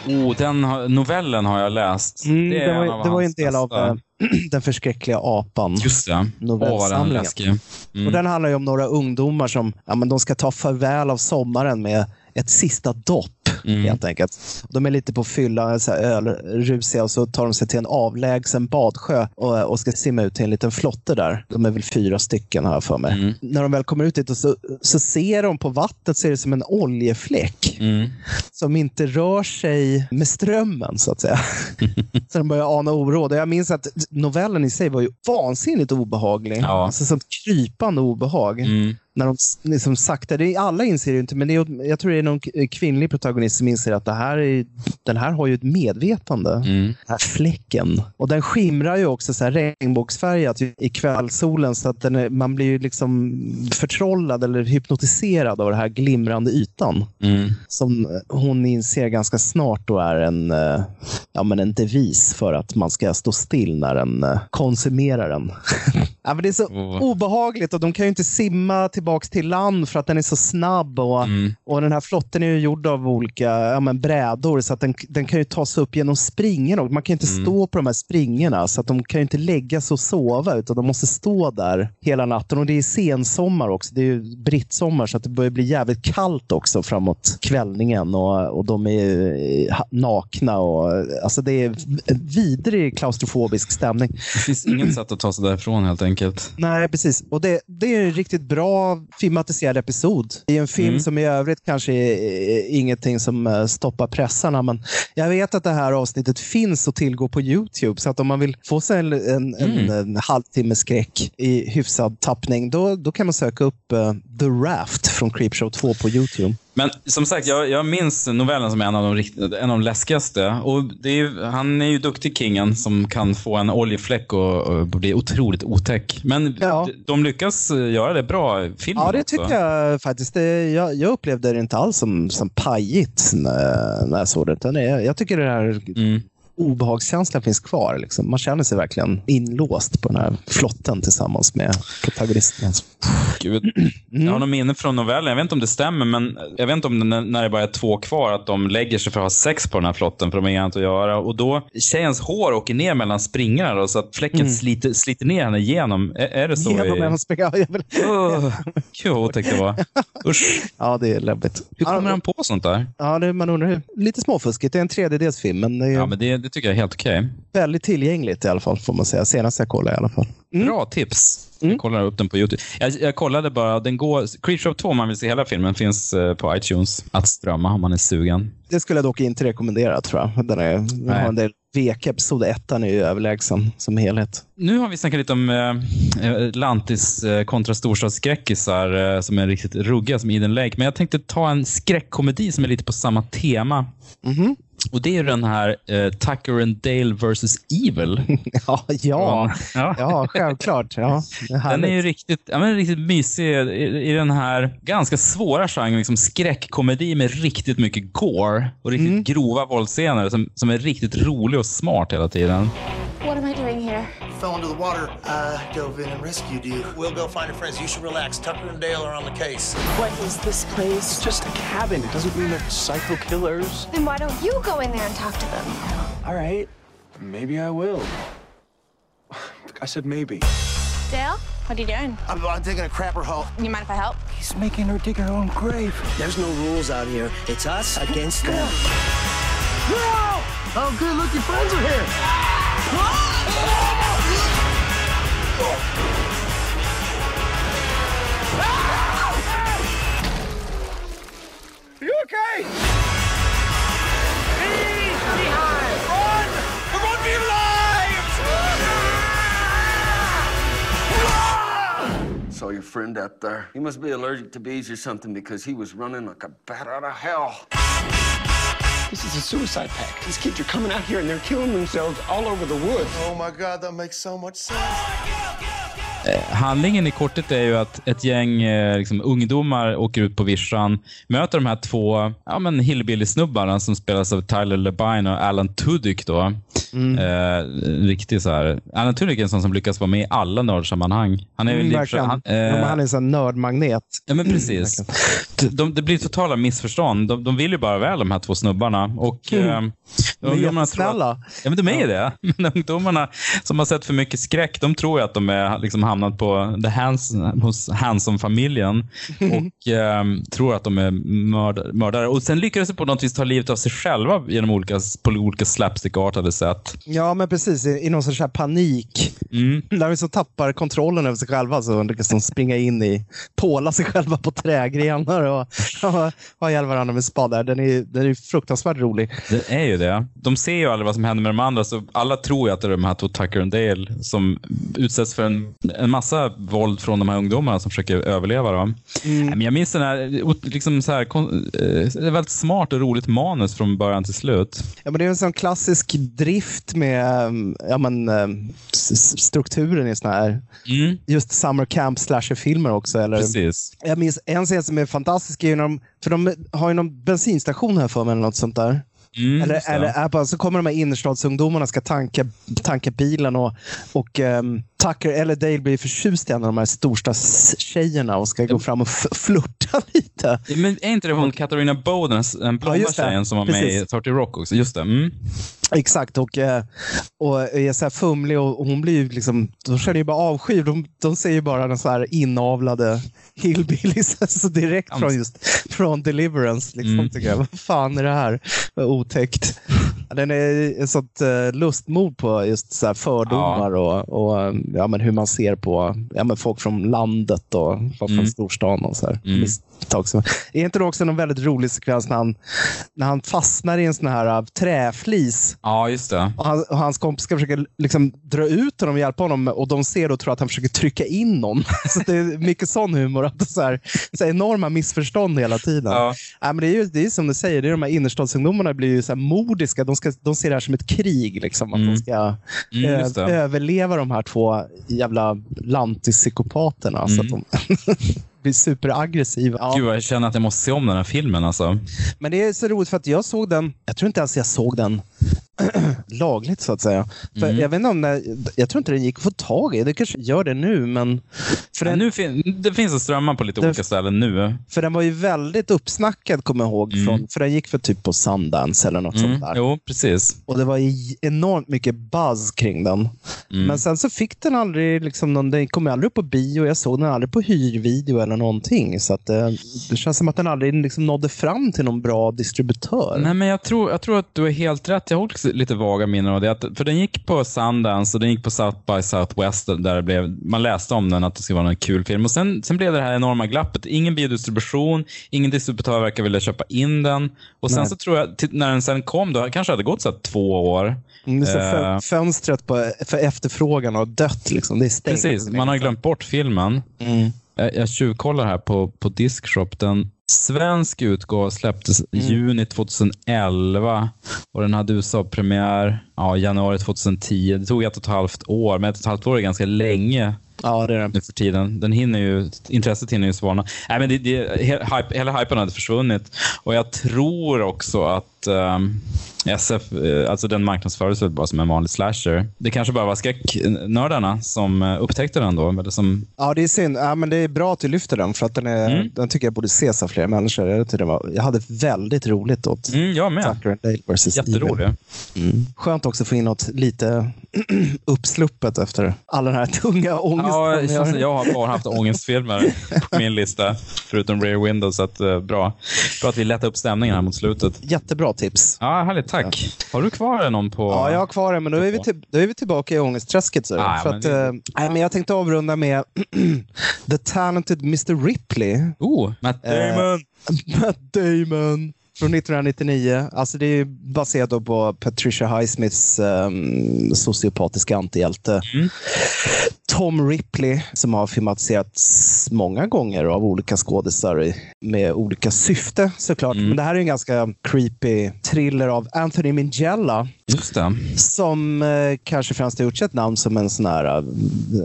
Oh, den novellen har jag läst. Mm, det, det, var, det var en del av bästa. eh, Den förskräckliga apan. Just det. Åh, vad den novellsamlingen. Mm. Och den handlar ju om några ungdomar som ja, men de ska ta farväl av sommaren med ett sista dopp. Mm. Helt enkelt. De är lite på fylla, så här ölrusiga och så tar de sig till en avlägsen badsjö och, och ska simma ut till en liten flotte där. De är väl fyra stycken här för mig. Mm. När de väl kommer ut dit och så, så ser de på vattnet så är det som en oljefläck Mm. som inte rör sig med strömmen så att säga. så de börjar ana oråd. Jag minns att novellen i sig var ju vansinnigt obehaglig. Ja. Alltså sånt krypande obehag. Mm. När de liksom sakta, det är, alla inser ju inte, men det är, jag tror det är någon kvinnlig protagonist som inser att det här är, den här har ju ett medvetande. Mm. Den här fläcken. Och den skimrar ju också så här regnbågsfärgat i kvällssolen så att är, man blir ju liksom förtrollad eller hypnotiserad av den här glimrande ytan Mm. som hon inser ganska snart då är en, eh, ja, men en devis för att man ska stå still när den eh, konsumerar den. ja, men det är så Åh. obehagligt och de kan ju inte simma tillbaks till land för att den är så snabb och, Mm. och den här flotten är ju gjord av olika ja, men brädor så att den, den kan ju ta sig upp genom springorna. och Man kan ju inte Mm. stå på de här springorna så att de kan ju inte lägga sig och sova utan de måste stå där hela natten och det är sensommar också. Det är ju brittsommar så att det börjar bli jävligt kallt också framåt kvällningen och, och de är eh, nakna och alltså det är en vidrig klaustrofobisk stämning. Det finns inget sätt att ta sig därifrån helt enkelt. Nej, precis. Och det, det är en riktigt bra filmatiserad episod. Det är en film Mm. som i övrigt kanske är, ingenting som eh, stoppar pressarna, men jag vet att det här avsnittet finns att tillgå på YouTube, så att om man vill få sig en, en, Mm. en halvtimme skräck i hyfsad tappning, då, då kan man söka upp eh, The Raft från Creepshow 2 på YouTube. Men som sagt, jag, jag minns novellen som en av de, rikt- en av de läskigaste. Och är, ju- han är ju duktig, kingen, som kan få en oljefläck och, och bli otroligt otäck. Men Ja. de, de lyckas eh, göra det bra i filmen Ja, det också. tycker jag faktiskt. Det, jag, jag upplevde det inte alls som, som pajigt när, när jag såg det. Utan det. Jag tycker det här Mm. Obehagskänslan finns kvar. Liksom. Man känner sig verkligen inlåst på den här flotten tillsammans med protagonisten. Gud. Mm. Jag har något minne från novellen. Jag vet inte om det stämmer, men jag vet inte om det, när- det bara är två kvar, att de lägger sig för att ha sex på den här flotten, för de har inget annat att göra. Och då, tjejens hår åker ner mellan springorna då, så att fläcken Mm. sliter, sliter ner henne igenom. Är, är det så? Genom i-. Jag vill- Åh, Gud vad otäckt det var. Usch. Ja, det är läbbigt. Hur kommer han på sånt där? Ja, det, man undrar hur. Lite småfuskigt. Det är en tredjedelsfilm, men det är Ja, men det, det tycker jag är helt okej. väldigt tillgängligt i alla fall, får man säga. Senast jag kollade i alla fall. Bra tips. Mm. Jag kollar upp den på YouTube. Jag, jag kollade bara, den går, Creature 2 om man vill se hela filmen finns eh, på iTunes att strömma om man är sugen. Det skulle jag dock inte rekommendera, tror jag. Den, är, den har en del veka. Episod ettan är ju överlägsen som helhet. Nu har vi snackat lite om eh, Lantis eh, kontra storstadsskräckisar eh, som är riktigt ruggiga som Eden Lake. Men jag tänkte ta en skräckkomedi som är lite på samma tema. Mhm. Och det är den här eh, Tucker and Dale vs. Evil. Ja, ja. Ja. ja självklart. Ja, Den är ju riktigt, ja, men riktigt mysig i, i den här ganska svåra genren, liksom skräckkomedi med riktigt mycket gore och riktigt Mm. grova våldsscener som, som är riktigt rolig och smart hela tiden. What am I doing here? Fell into the water. I dove in and rescued you. We'll go find your friends. You should relax. Tucker and Dale are on the case. What is this place? It's just a cabin. It doesn't mean they're psycho killers. Then why don't you go in there and talk to them? All right. Maybe I will. I said maybe. Dale, what are you doing? I'm, I'm taking a crapper hole. You mind if I help? He's making her dig her own grave. There's no rules out here. It's us against them. No! Oh, good. Look, your friends are here. Are you okay? Saw your friend out there. He must be allergic to bees or something because he was running like a bat out of hell. This is a suicide pact. These kids are coming out here and they're killing themselves all over the woods. Oh my God, that makes so much sense. Oh Eh, handlingen i kortet är ju att ett gäng eh, liksom, ungdomar åker ut på vischan, möter de här två ja, men hillbilly-snubbarna som spelas av Tyler Labine och Alan Tudyk. Då. Mm. Eh, riktigt så här. Han är tydligen en sån som lyckas vara med i alla nördsammanhang. Han är Mm, verkligen. han, Ja, eh, han är en sån nördmagnet. Ja, men precis. De, de, det blir totala missförstånd. De, de vill ju bara väl, de här två snubbarna. Och, Mm. eh, De är jättesnälla. Att, ja, men de är ju det. Men ungdomarna som har sett för mycket skräck, de tror ju att de är liksom hamnat på the Hans, hos Hanson-familjen och eh, tror att de är mörd, mördare. Och sen lyckades de på något vis ta livet av sig själva genom olika, på olika slapstickartade sätt. Ja, men precis. I, i någon sorts här panik. Mm. När de så tappar kontrollen över sig själva så lyckas de springa in i, påla sig själva på trägrenar och, och ha ihjäl varandra med spadar. Den är, den är fruktansvärt rolig. Det är ju det. De ser ju aldrig vad som händer med de andra, så alla tror ju att det är de här två Tucker och Dale som utsätts för en, en massa våld från de här ungdomarna som försöker överleva. Dem. Mm. Men jag minns den här, liksom så här, eh, det är väldigt smart och roligt manus från början till slut. Ja, men det är en sån klassisk drift med um, ja, men, s- strukturen i såna här just summer camp slasher-filmer också. Eller, Precis. Jag minns en scen som är fantastisk, är ju när de, för de har ju någon bensinstation här för mig eller något sånt där. Mm, eller det. eller så kommer de här innerstadsungdomarna ska tanka, tanka bilen och, och um, Tucker eller Dale blir förtjust i en av de här storstadstjejerna och ska gå fram och flirta lite. Men är inte det hon Katarina Bow, den, blonda det. tjejen som var med i Precis. 30 Rock också? Just det. Mm. Exakt, och, eh, och är så här fumlig och, hon blir ju liksom, de känner ju bara avsky. De, de ser ju bara den så här inavlade hillbillies så direkt Ja, från just från Deliverance. Liksom, Mm. tycker jag. Vad fan är det här? Vad otäckt. Ja, Den är ett sånt uh, lustmord på just så här fördomar och, och eh, ja, men hur man ser på ja, men folk från landet och folk Mm. från storstan. Och så här. Mm. Misstag. som- Är inte det också någon väldigt rolig sekvens när han, när han fastnar i en sån här uh, träflis Ja, just det. och, han, och hans kompis ska försöka liksom dra ut honom och hjälpa honom och de ser och tror att han försöker trycka in någon. Så det är mycket sån humor. Att så här, så här enorma missförstånd hela tiden. Ja. Ja, men det, är ju, det är som du säger, det är de här innerstadsungdomarna blir ju så modiska. De, ska, de ser det här som ett krig. Liksom, att Mm. de ska Mm, överleva de här två jävla. Så att de blir superaggressiva. Ja. Gud, jag känner att jag måste se om den här filmen. Alltså. Men det är så roligt för att jag såg den, jag tror inte ens jag såg den lagligt så att säga. För Mm. jag, vet inte om det, jag tror inte den gick att få tag i. Det kanske gör det nu, men för Ja, den, nu fin- det finns att strömma på lite Den- olika ställen nu. för den var ju väldigt uppsnackad, kommer jag ihåg. Mm. Från, för den gick för typ på Sundance eller något Mm. sånt där. Jo, precis. Och det var enormt mycket buzz kring den. Mm. Men sen så fick den aldrig, liksom, någon, den kom aldrig upp på bio. Jag såg den aldrig på hyrvideo eller någonting. Så att, eh, det känns som att den aldrig liksom, nådde fram till någon bra distributör. Nej, men jag tror, jag tror att du är helt rätt. Jag har också lite vaga minnen av det. Att, för den gick på Sundance och den gick på South by Southwest där det blev, man läste om den, att det skulle vara en kul film. Och sen, sen blev det här enorma glappet. Ingen biodistribution, ingen distributör verkar vilja köpa in den. Och sen Nej. så tror jag, när den sen kom, då kanske det hade gått så två år. Mm, så fö- fönstret på, för efterfrågan har dött. Liksom. Det är stängt. Precis, man har glömt bort filmen. Mm. Jag, jag tjuvkollar här på, på Discshop. Den svensk utgåva släpptes Mm. juni 2011 och den hade USA-premiär ja, januari 2010. Det tog ett och ett halvt år, men ett och ett halvt år är ganska länge Ja, det är det. nu för tiden. Den hinner ju, intresset hinner ju svalna. Nej, men det, det, hela hypen hade försvunnit och jag tror också att ehm, SF, eh, alltså den marknadsfördes väl bara som en vanlig slasher. Det kanske bara var skräcknördarna som eh, upptäckte den då. Eller som, Ja, det är synd. Ja, men det är bra att du lyfter den, för att den, är, Mm. den tycker jag borde ses av fler människor. Jag, var, jag hade väldigt roligt åt mm, jag med. Tucker and Dale vs. Jätterolig. Mm. Skönt också att få in något lite uppsluppet efter all den här tunga ångesten. Ja, som jag har bara haft ångestfilmer på min lista, förutom Rear Window. Så att, eh, bra. bra att vi lättar upp stämningen här mot slutet. Jättebra tips. Ja, härligt. Tack. Har du kvar någon på... Ja, jag har kvar den, men då är vi, till, då är vi tillbaka i ångestträsket. Så. Ah, för men att, det- eh, nej, men jag tänkte avrunda med The Talented Mr Ripley. Oh, Matt Damon. Eh, Matt Damon. Från 1999. Alltså det är baserat på Patricia Highsmiths um, sociopatiska antihjälte. Mm. Tom Ripley som har filmatiserats många gånger av olika skådisar med olika syfte såklart. Mm. Men det här är en ganska creepy thriller av Anthony Minghella Just det. som eh, kanske främst har gjort sig ett namn som en sån här eh,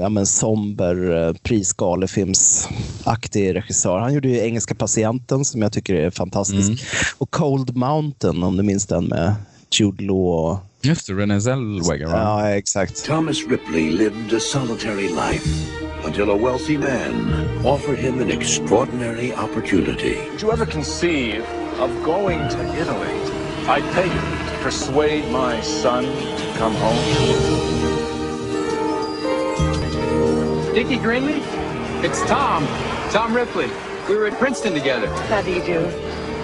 ja, men somber eh, prisgalefilmsaktig regissör. Han gjorde ju Engelska patienten som jag tycker är fantastisk. Mm. Och Cold Mountain om du minns den med Jude Law Just det, Renée Zellweger. Ja, exakt. Thomas Ripley lived a solitary life until a wealthy man offered him an extraordinary opportunity. Did you ever conceive of going to Italy? I it to persuade my son to come home. Dickie Greenleaf? It's Tom. Tom Ripley. We were at Princeton together. How do you do?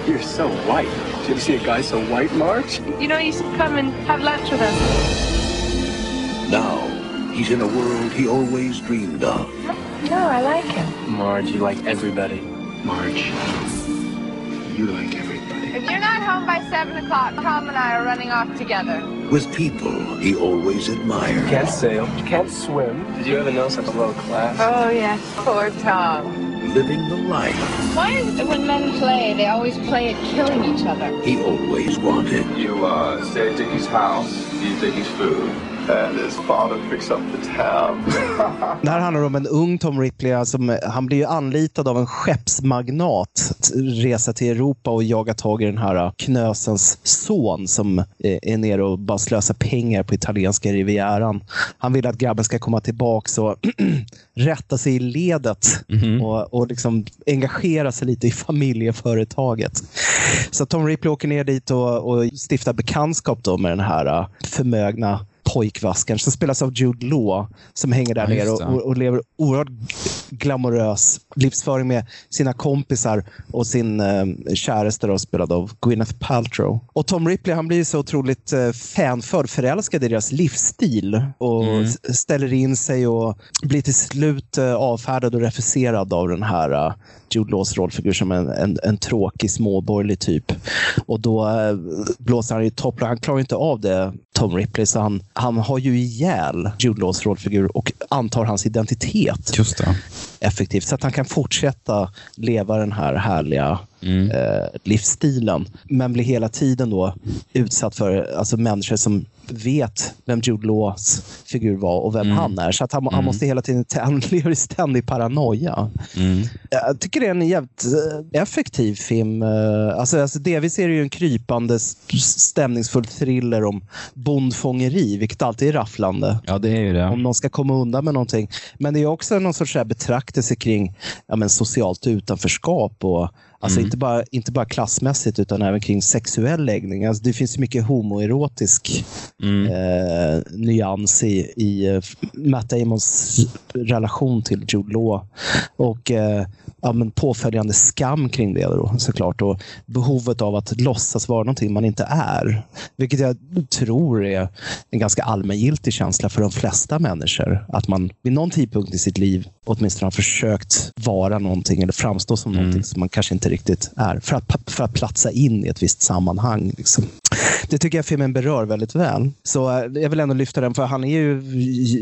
You're so white. Did you ever see a guy so white, Marge? You know, you should come and have lunch with us. Now, he's in a world he always dreamed of. No, I like him. Marge, you like everybody. Marge, you like everybody. If you're not home by 7 o'clock, Tom and I are running off together. With people he always admired. Can't sail. Can't swim. Did you ever know such a low class? Oh, yes. Poor Tom. Living the life Why is it that when men play, they always play at killing each other? he always wanted. You uh, stay at Dickie's house, eat Dickie's food, and his father picks up the tab. Det här handlar om en ung Tom Ripley. Som, han blir ju anlitad av en skeppsmagnat att resa till Europa och jaga tag i den här äh, knösens son som eh, är nere och bara slösar pengar på italienska rivieran. Han vill att grabben ska komma tillbaka och rätta sig i ledet och, och liksom engagera sig lite i familjeföretaget. Så Tom Ripley åker ner dit och, och stiftar bekantskap då med den här äh, förmögna pojkvaskaren som spelas av Jude Law som hänger där Ja, nere och, och, lever oerhört glamorös livsföring med sina kompisar och sin eh, käraste då, spelad av Gwyneth Paltrow. Och Tom Ripley han blir så otroligt eh, fanförd, förälskad i deras livsstil och Mm. ställer in sig och blir till slut eh, avfärdad och refuserad av den här eh, Jude Laws rollfigur som en, en, en tråkig småborgerlig typ. Och då eh, blåser han i topplar. Han klarar inte av det, Tom Ripley, så han, han har ju ihjäl Jude Laws rollfigur och antar hans identitet Just det. effektivt. Så att han kan fortsätta leva den här härliga eh, livsstilen. Men blir hela tiden då utsatt för alltså, människor som vet vem Jude Laws figur var och vem han är. Så att han, han måste hela tiden, han lever i ständig paranoia. Mm. Jag tycker det är en jävligt eh, effektiv film. Eh, Alltså, alltså delvis är det ju en krypande, stämningsfull thriller om bondfångeri, vilket alltid är rafflande. Ja, det är ju det. Om någon ska komma undan med någonting. Men det är också någon sorts betraktelse kring ja, men socialt utanförskap. Och, alltså Mm. inte, bara, inte bara klassmässigt utan även kring sexuell läggning. Alltså det finns mycket homoerotisk Mm. eh, nyans i, i eh, Matt Damons relation till Jude Law. Och eh, ja, men påföljande skam kring det då, såklart. Och behovet av att låtsas vara någonting man inte är. Vilket jag tror är en ganska allmängiltig känsla för de flesta människor. Att man vid någon tidpunkt i sitt liv åtminstone har försökt vara någonting eller framstå som någonting som man kanske inte riktigt är. För att, för att platsa in i ett visst sammanhang. Liksom. Det tycker jag filmen berör väldigt väl. Så eh, jag vill ändå lyfta den, för han är ju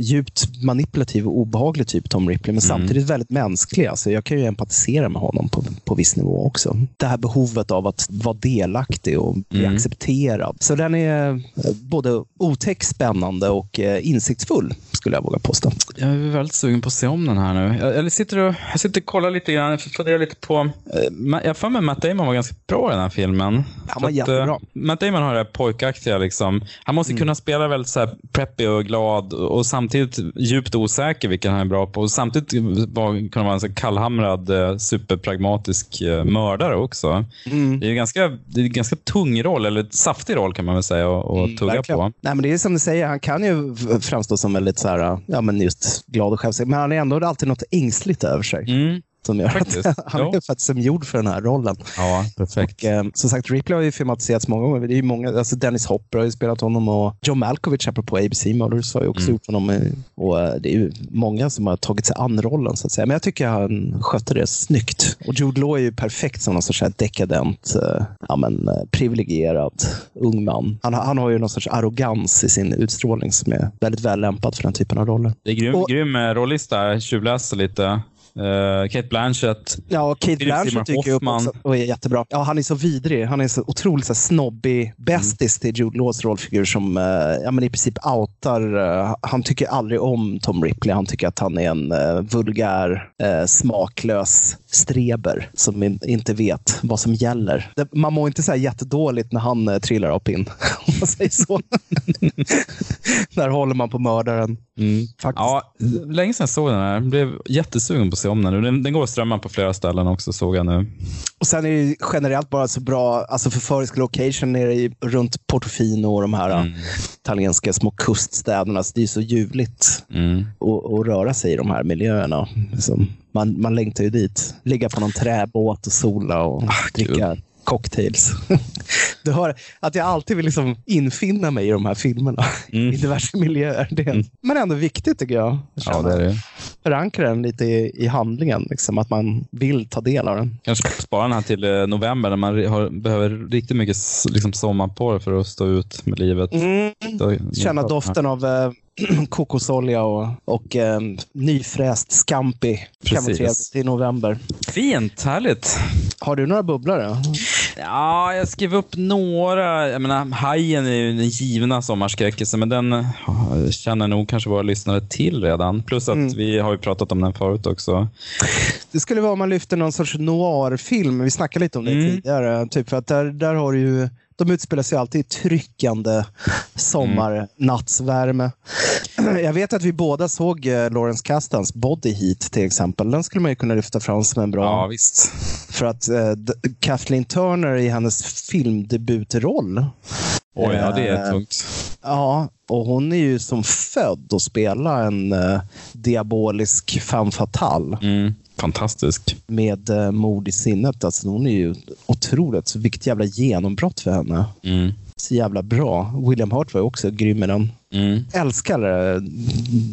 djupt manipulativ och obehaglig typ, Tom Ripley, men samtidigt väldigt mänsklig. Alltså, jag kan ju empatisera med honom på, på viss nivå också. Det här behovet av att vara delaktig och bli accepterad. Så den är eh, både otäck, spännande och eh, insiktsfull, skulle jag våga påstå. Jag är väldigt sugen på att se om den här nu. Jag, eller sitter och, jag sitter och kollar lite grann, jag funderar lite på... Jag har för mig att Matt Damon var ganska bra i den här filmen. Han var jättebra. Matt Damon har det pojkaktiga. Liksom. Han måste kunna spela väldigt så här preppy och glad och, samtidigt djupt osäker, vilket han är bra på. Och samtidigt var, kunna vara en så kallhamrad, eh, superpragmatisk eh, mördare också. Det är ju ganska, det är en ganska tung roll, eller saftig roll kan man väl säga, att att tugga Verkligen. på. Nej, men det är som du säger, han kan ju framstå som väldigt så här, ja, men just glad och självsäker, men han är ändå alltid något ängsligt över sig. Som gör Faktiskt. att han Ja. är faktiskt som gjord för den här rollen. Ja, perfekt. Och, eh, som sagt, Ripley har ju filmatiserats många gånger. Det är ju många, alltså Dennis Hopper har ju spelat honom och John Malkovich, apropå ABC Mothers, har ju också Mm. gjort honom. Och eh, det är ju många som har tagit sig an rollen, så att säga. Men jag tycker han skötte det snyggt. Och Jude Law är ju perfekt som någon sorts dekadent, eh, ja, men, eh, privilegierad ung man. Han, har- han har ju någon sorts arrogans i sin utstrålning som är väldigt väl lämpad för den typen av roller. Det är grym, grym eh, rollista. Jag tjuvläste lite. Uh, Kate Blanchett. Ja, Kate Blanchett jag upp också och är jättebra. Ja, han är så vidrig. Han är så otroligt så här, snobbig bästis till Jude Laws rollfigur som eh, ja, men i princip outar. eh, han tycker aldrig om Tom Ripley. Han tycker att han är en uh, vulgär, smaklös streber som in, inte vet vad som gäller. Det, man mår inte så här jättedåligt när han uh, trillar av pinn, om man säger så. Där håller man på mördaren. Faktiskt. Ja, länge sedan jag såg den här. Jag blev jättesugen på se om den nu. Den, den går att strömma på flera ställen också, såg jag nu. Och sen är det generellt bara så bra, alltså förförisk location nere i, runt Portofino och de här Mm. italienska små kuststäderna. Så det är så ljuvligt Mm. att, att röra sig i de här miljöerna. Liksom, man, man längtar ju dit. Ligga på någon träbåt och sola och Ah, dricka cocktails. du hör att jag alltid vill liksom infinna mig i de här filmerna. I diverse miljöer. Det är, Men ändå viktigt tycker jag. Mm. Ja, det är det. Förankra den lite i, i handlingen. Liksom, att man vill ta del av den. Kanske spara den här till eh, november när man har, behöver riktigt mycket liksom, sommarporr för att stå ut med livet. Då- Känna doften av eh, kokosolja och, och eh, nyfräst scampi. Kan vara Precis. trevligt i november. Fint, härligt. Har du några bubblare? Ja, jag skrev upp några. Jag menar, Hajen är ju den givna sommarskräckisen, men den känner nog kanske våra lyssnare till redan. Plus att Mm. vi har ju pratat om den förut också. Det skulle vara om man lyfter någon sorts noirfilm. Vi snackade lite om det Mm. tidigare. Typ för att där, där har du ju de utspelar sig alltid i tryckande sommarnattsvärme. Jag vet att vi båda såg eh, Lawrence Kastans Body Heat till exempel. Den skulle man ju kunna lyfta fram som en bra... Ja, visst. För att eh, Kathleen Turner i hennes filmdebutroll. Oj, ja, det är Eh, tungt. Ja, och hon är ju som född att spela en eh, diabolisk femme fatale Mm, fantastisk. med eh, mord i sinnet. Alltså, hon är ju otroligt, så vilket jävla genombrott för henne. Mm. Så jävla bra. William Hurt var ju också grym i den. Mm. Älskar eh,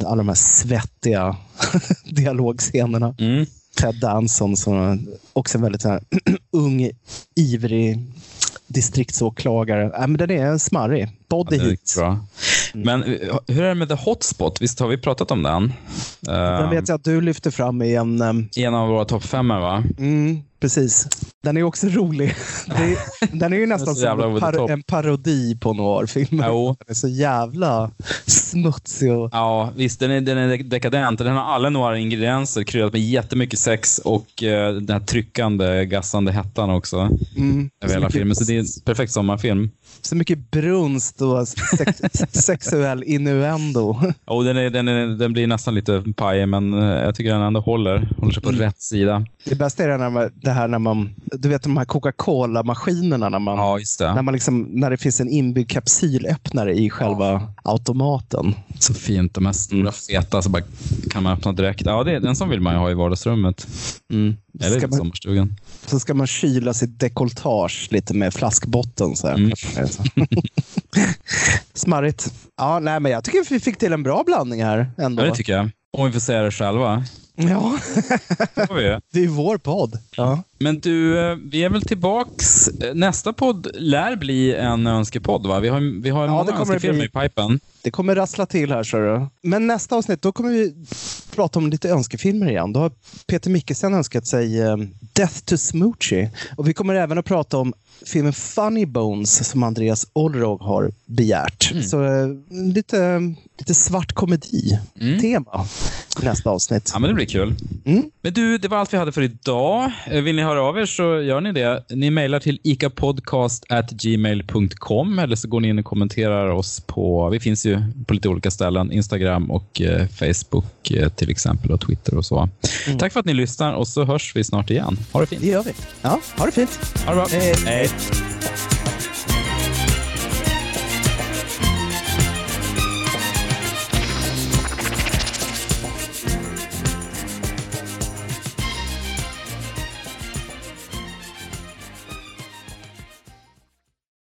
alla de här svettiga dialogscenerna. Mm. Ted Danson som också en väldigt här, ung, ivrig distriktsåklagare. Äh, men den är smarrig. Body Ja, är bra. Men eh, hur är det med The Hotspot? Visst har vi pratat om den? Den Uh, vet jag att du lyfter fram i en... ehm, en av våra topp fem, va? Mm, precis. Den är också rolig. Är, den är ju nästan så som par, en parodi på noirfilmer. Jo. Den är så jävla smutsig. Och, Ja, visst. Den är, den är dekadent. Den har alla några ingredienser kryddat med jättemycket sex och eh, den här tryckande, gassande hettan också. mm, Över hela filmen. Så det är en perfekt sommarfilm. Så mycket brunst och sex, sexuell innuendo. Och den, är, den, är, den blir nästan lite pajig, men eh, jag tycker den ändå håller. Håller sig på Mm. rätt sida. Det bästa är när man, det här när man, du vet de här Coca-Cola-maskinerna när man, Ja, det. när man liksom, när det finns en inbyggd kapsylöppnare i själva automaten. Så fint. De här stora feta så bara kan man öppna direkt. Ja, det, den som vill man ju ha i vardagsrummet. Mm. Eller i man- sommarstugan. Så ska man kyla sitt dekolletage lite med flaskbotten. Så. Mm. Smarrigt. Ja, nej, men jag tycker vi fick till en bra blandning här ändå. Ja, det tycker jag. Om vi får säga det själva. Ja, Det vi det är vår podd. Ja. Men du, eh, vi är väl tillbaks. Eh, Nästa podd lär bli en önskepodd, va? Vi har, vi har Ja, många önskefilmer i pipen. Det kommer rassla till här, så du. Men nästa avsnitt, då kommer vi prata om lite önskefilmer igen. Då har Peter Mickelsen önskat sig eh, Death to Smoochie. Och vi kommer även att prata om filmen Funny Bones som Andreas Olrog har begärt. Mm. Så lite, lite svart komedi-tema i nästa avsnitt. Ja, men det blir kul. Mm. Men du, det var allt vi hade för idag. Vill ni höra av er så gör ni det. Ni mejlar till icapodcast@gmail.com eller så går ni in och kommenterar oss på, vi finns ju på lite olika ställen, Instagram och eh, Facebook eh, till exempel och Twitter och så. Mm. Tack för att ni lyssnar och så hörs vi snart igen. Ha det fint. Det gör vi. Ja, ha det fint. Ha det bra. Hej. Hej.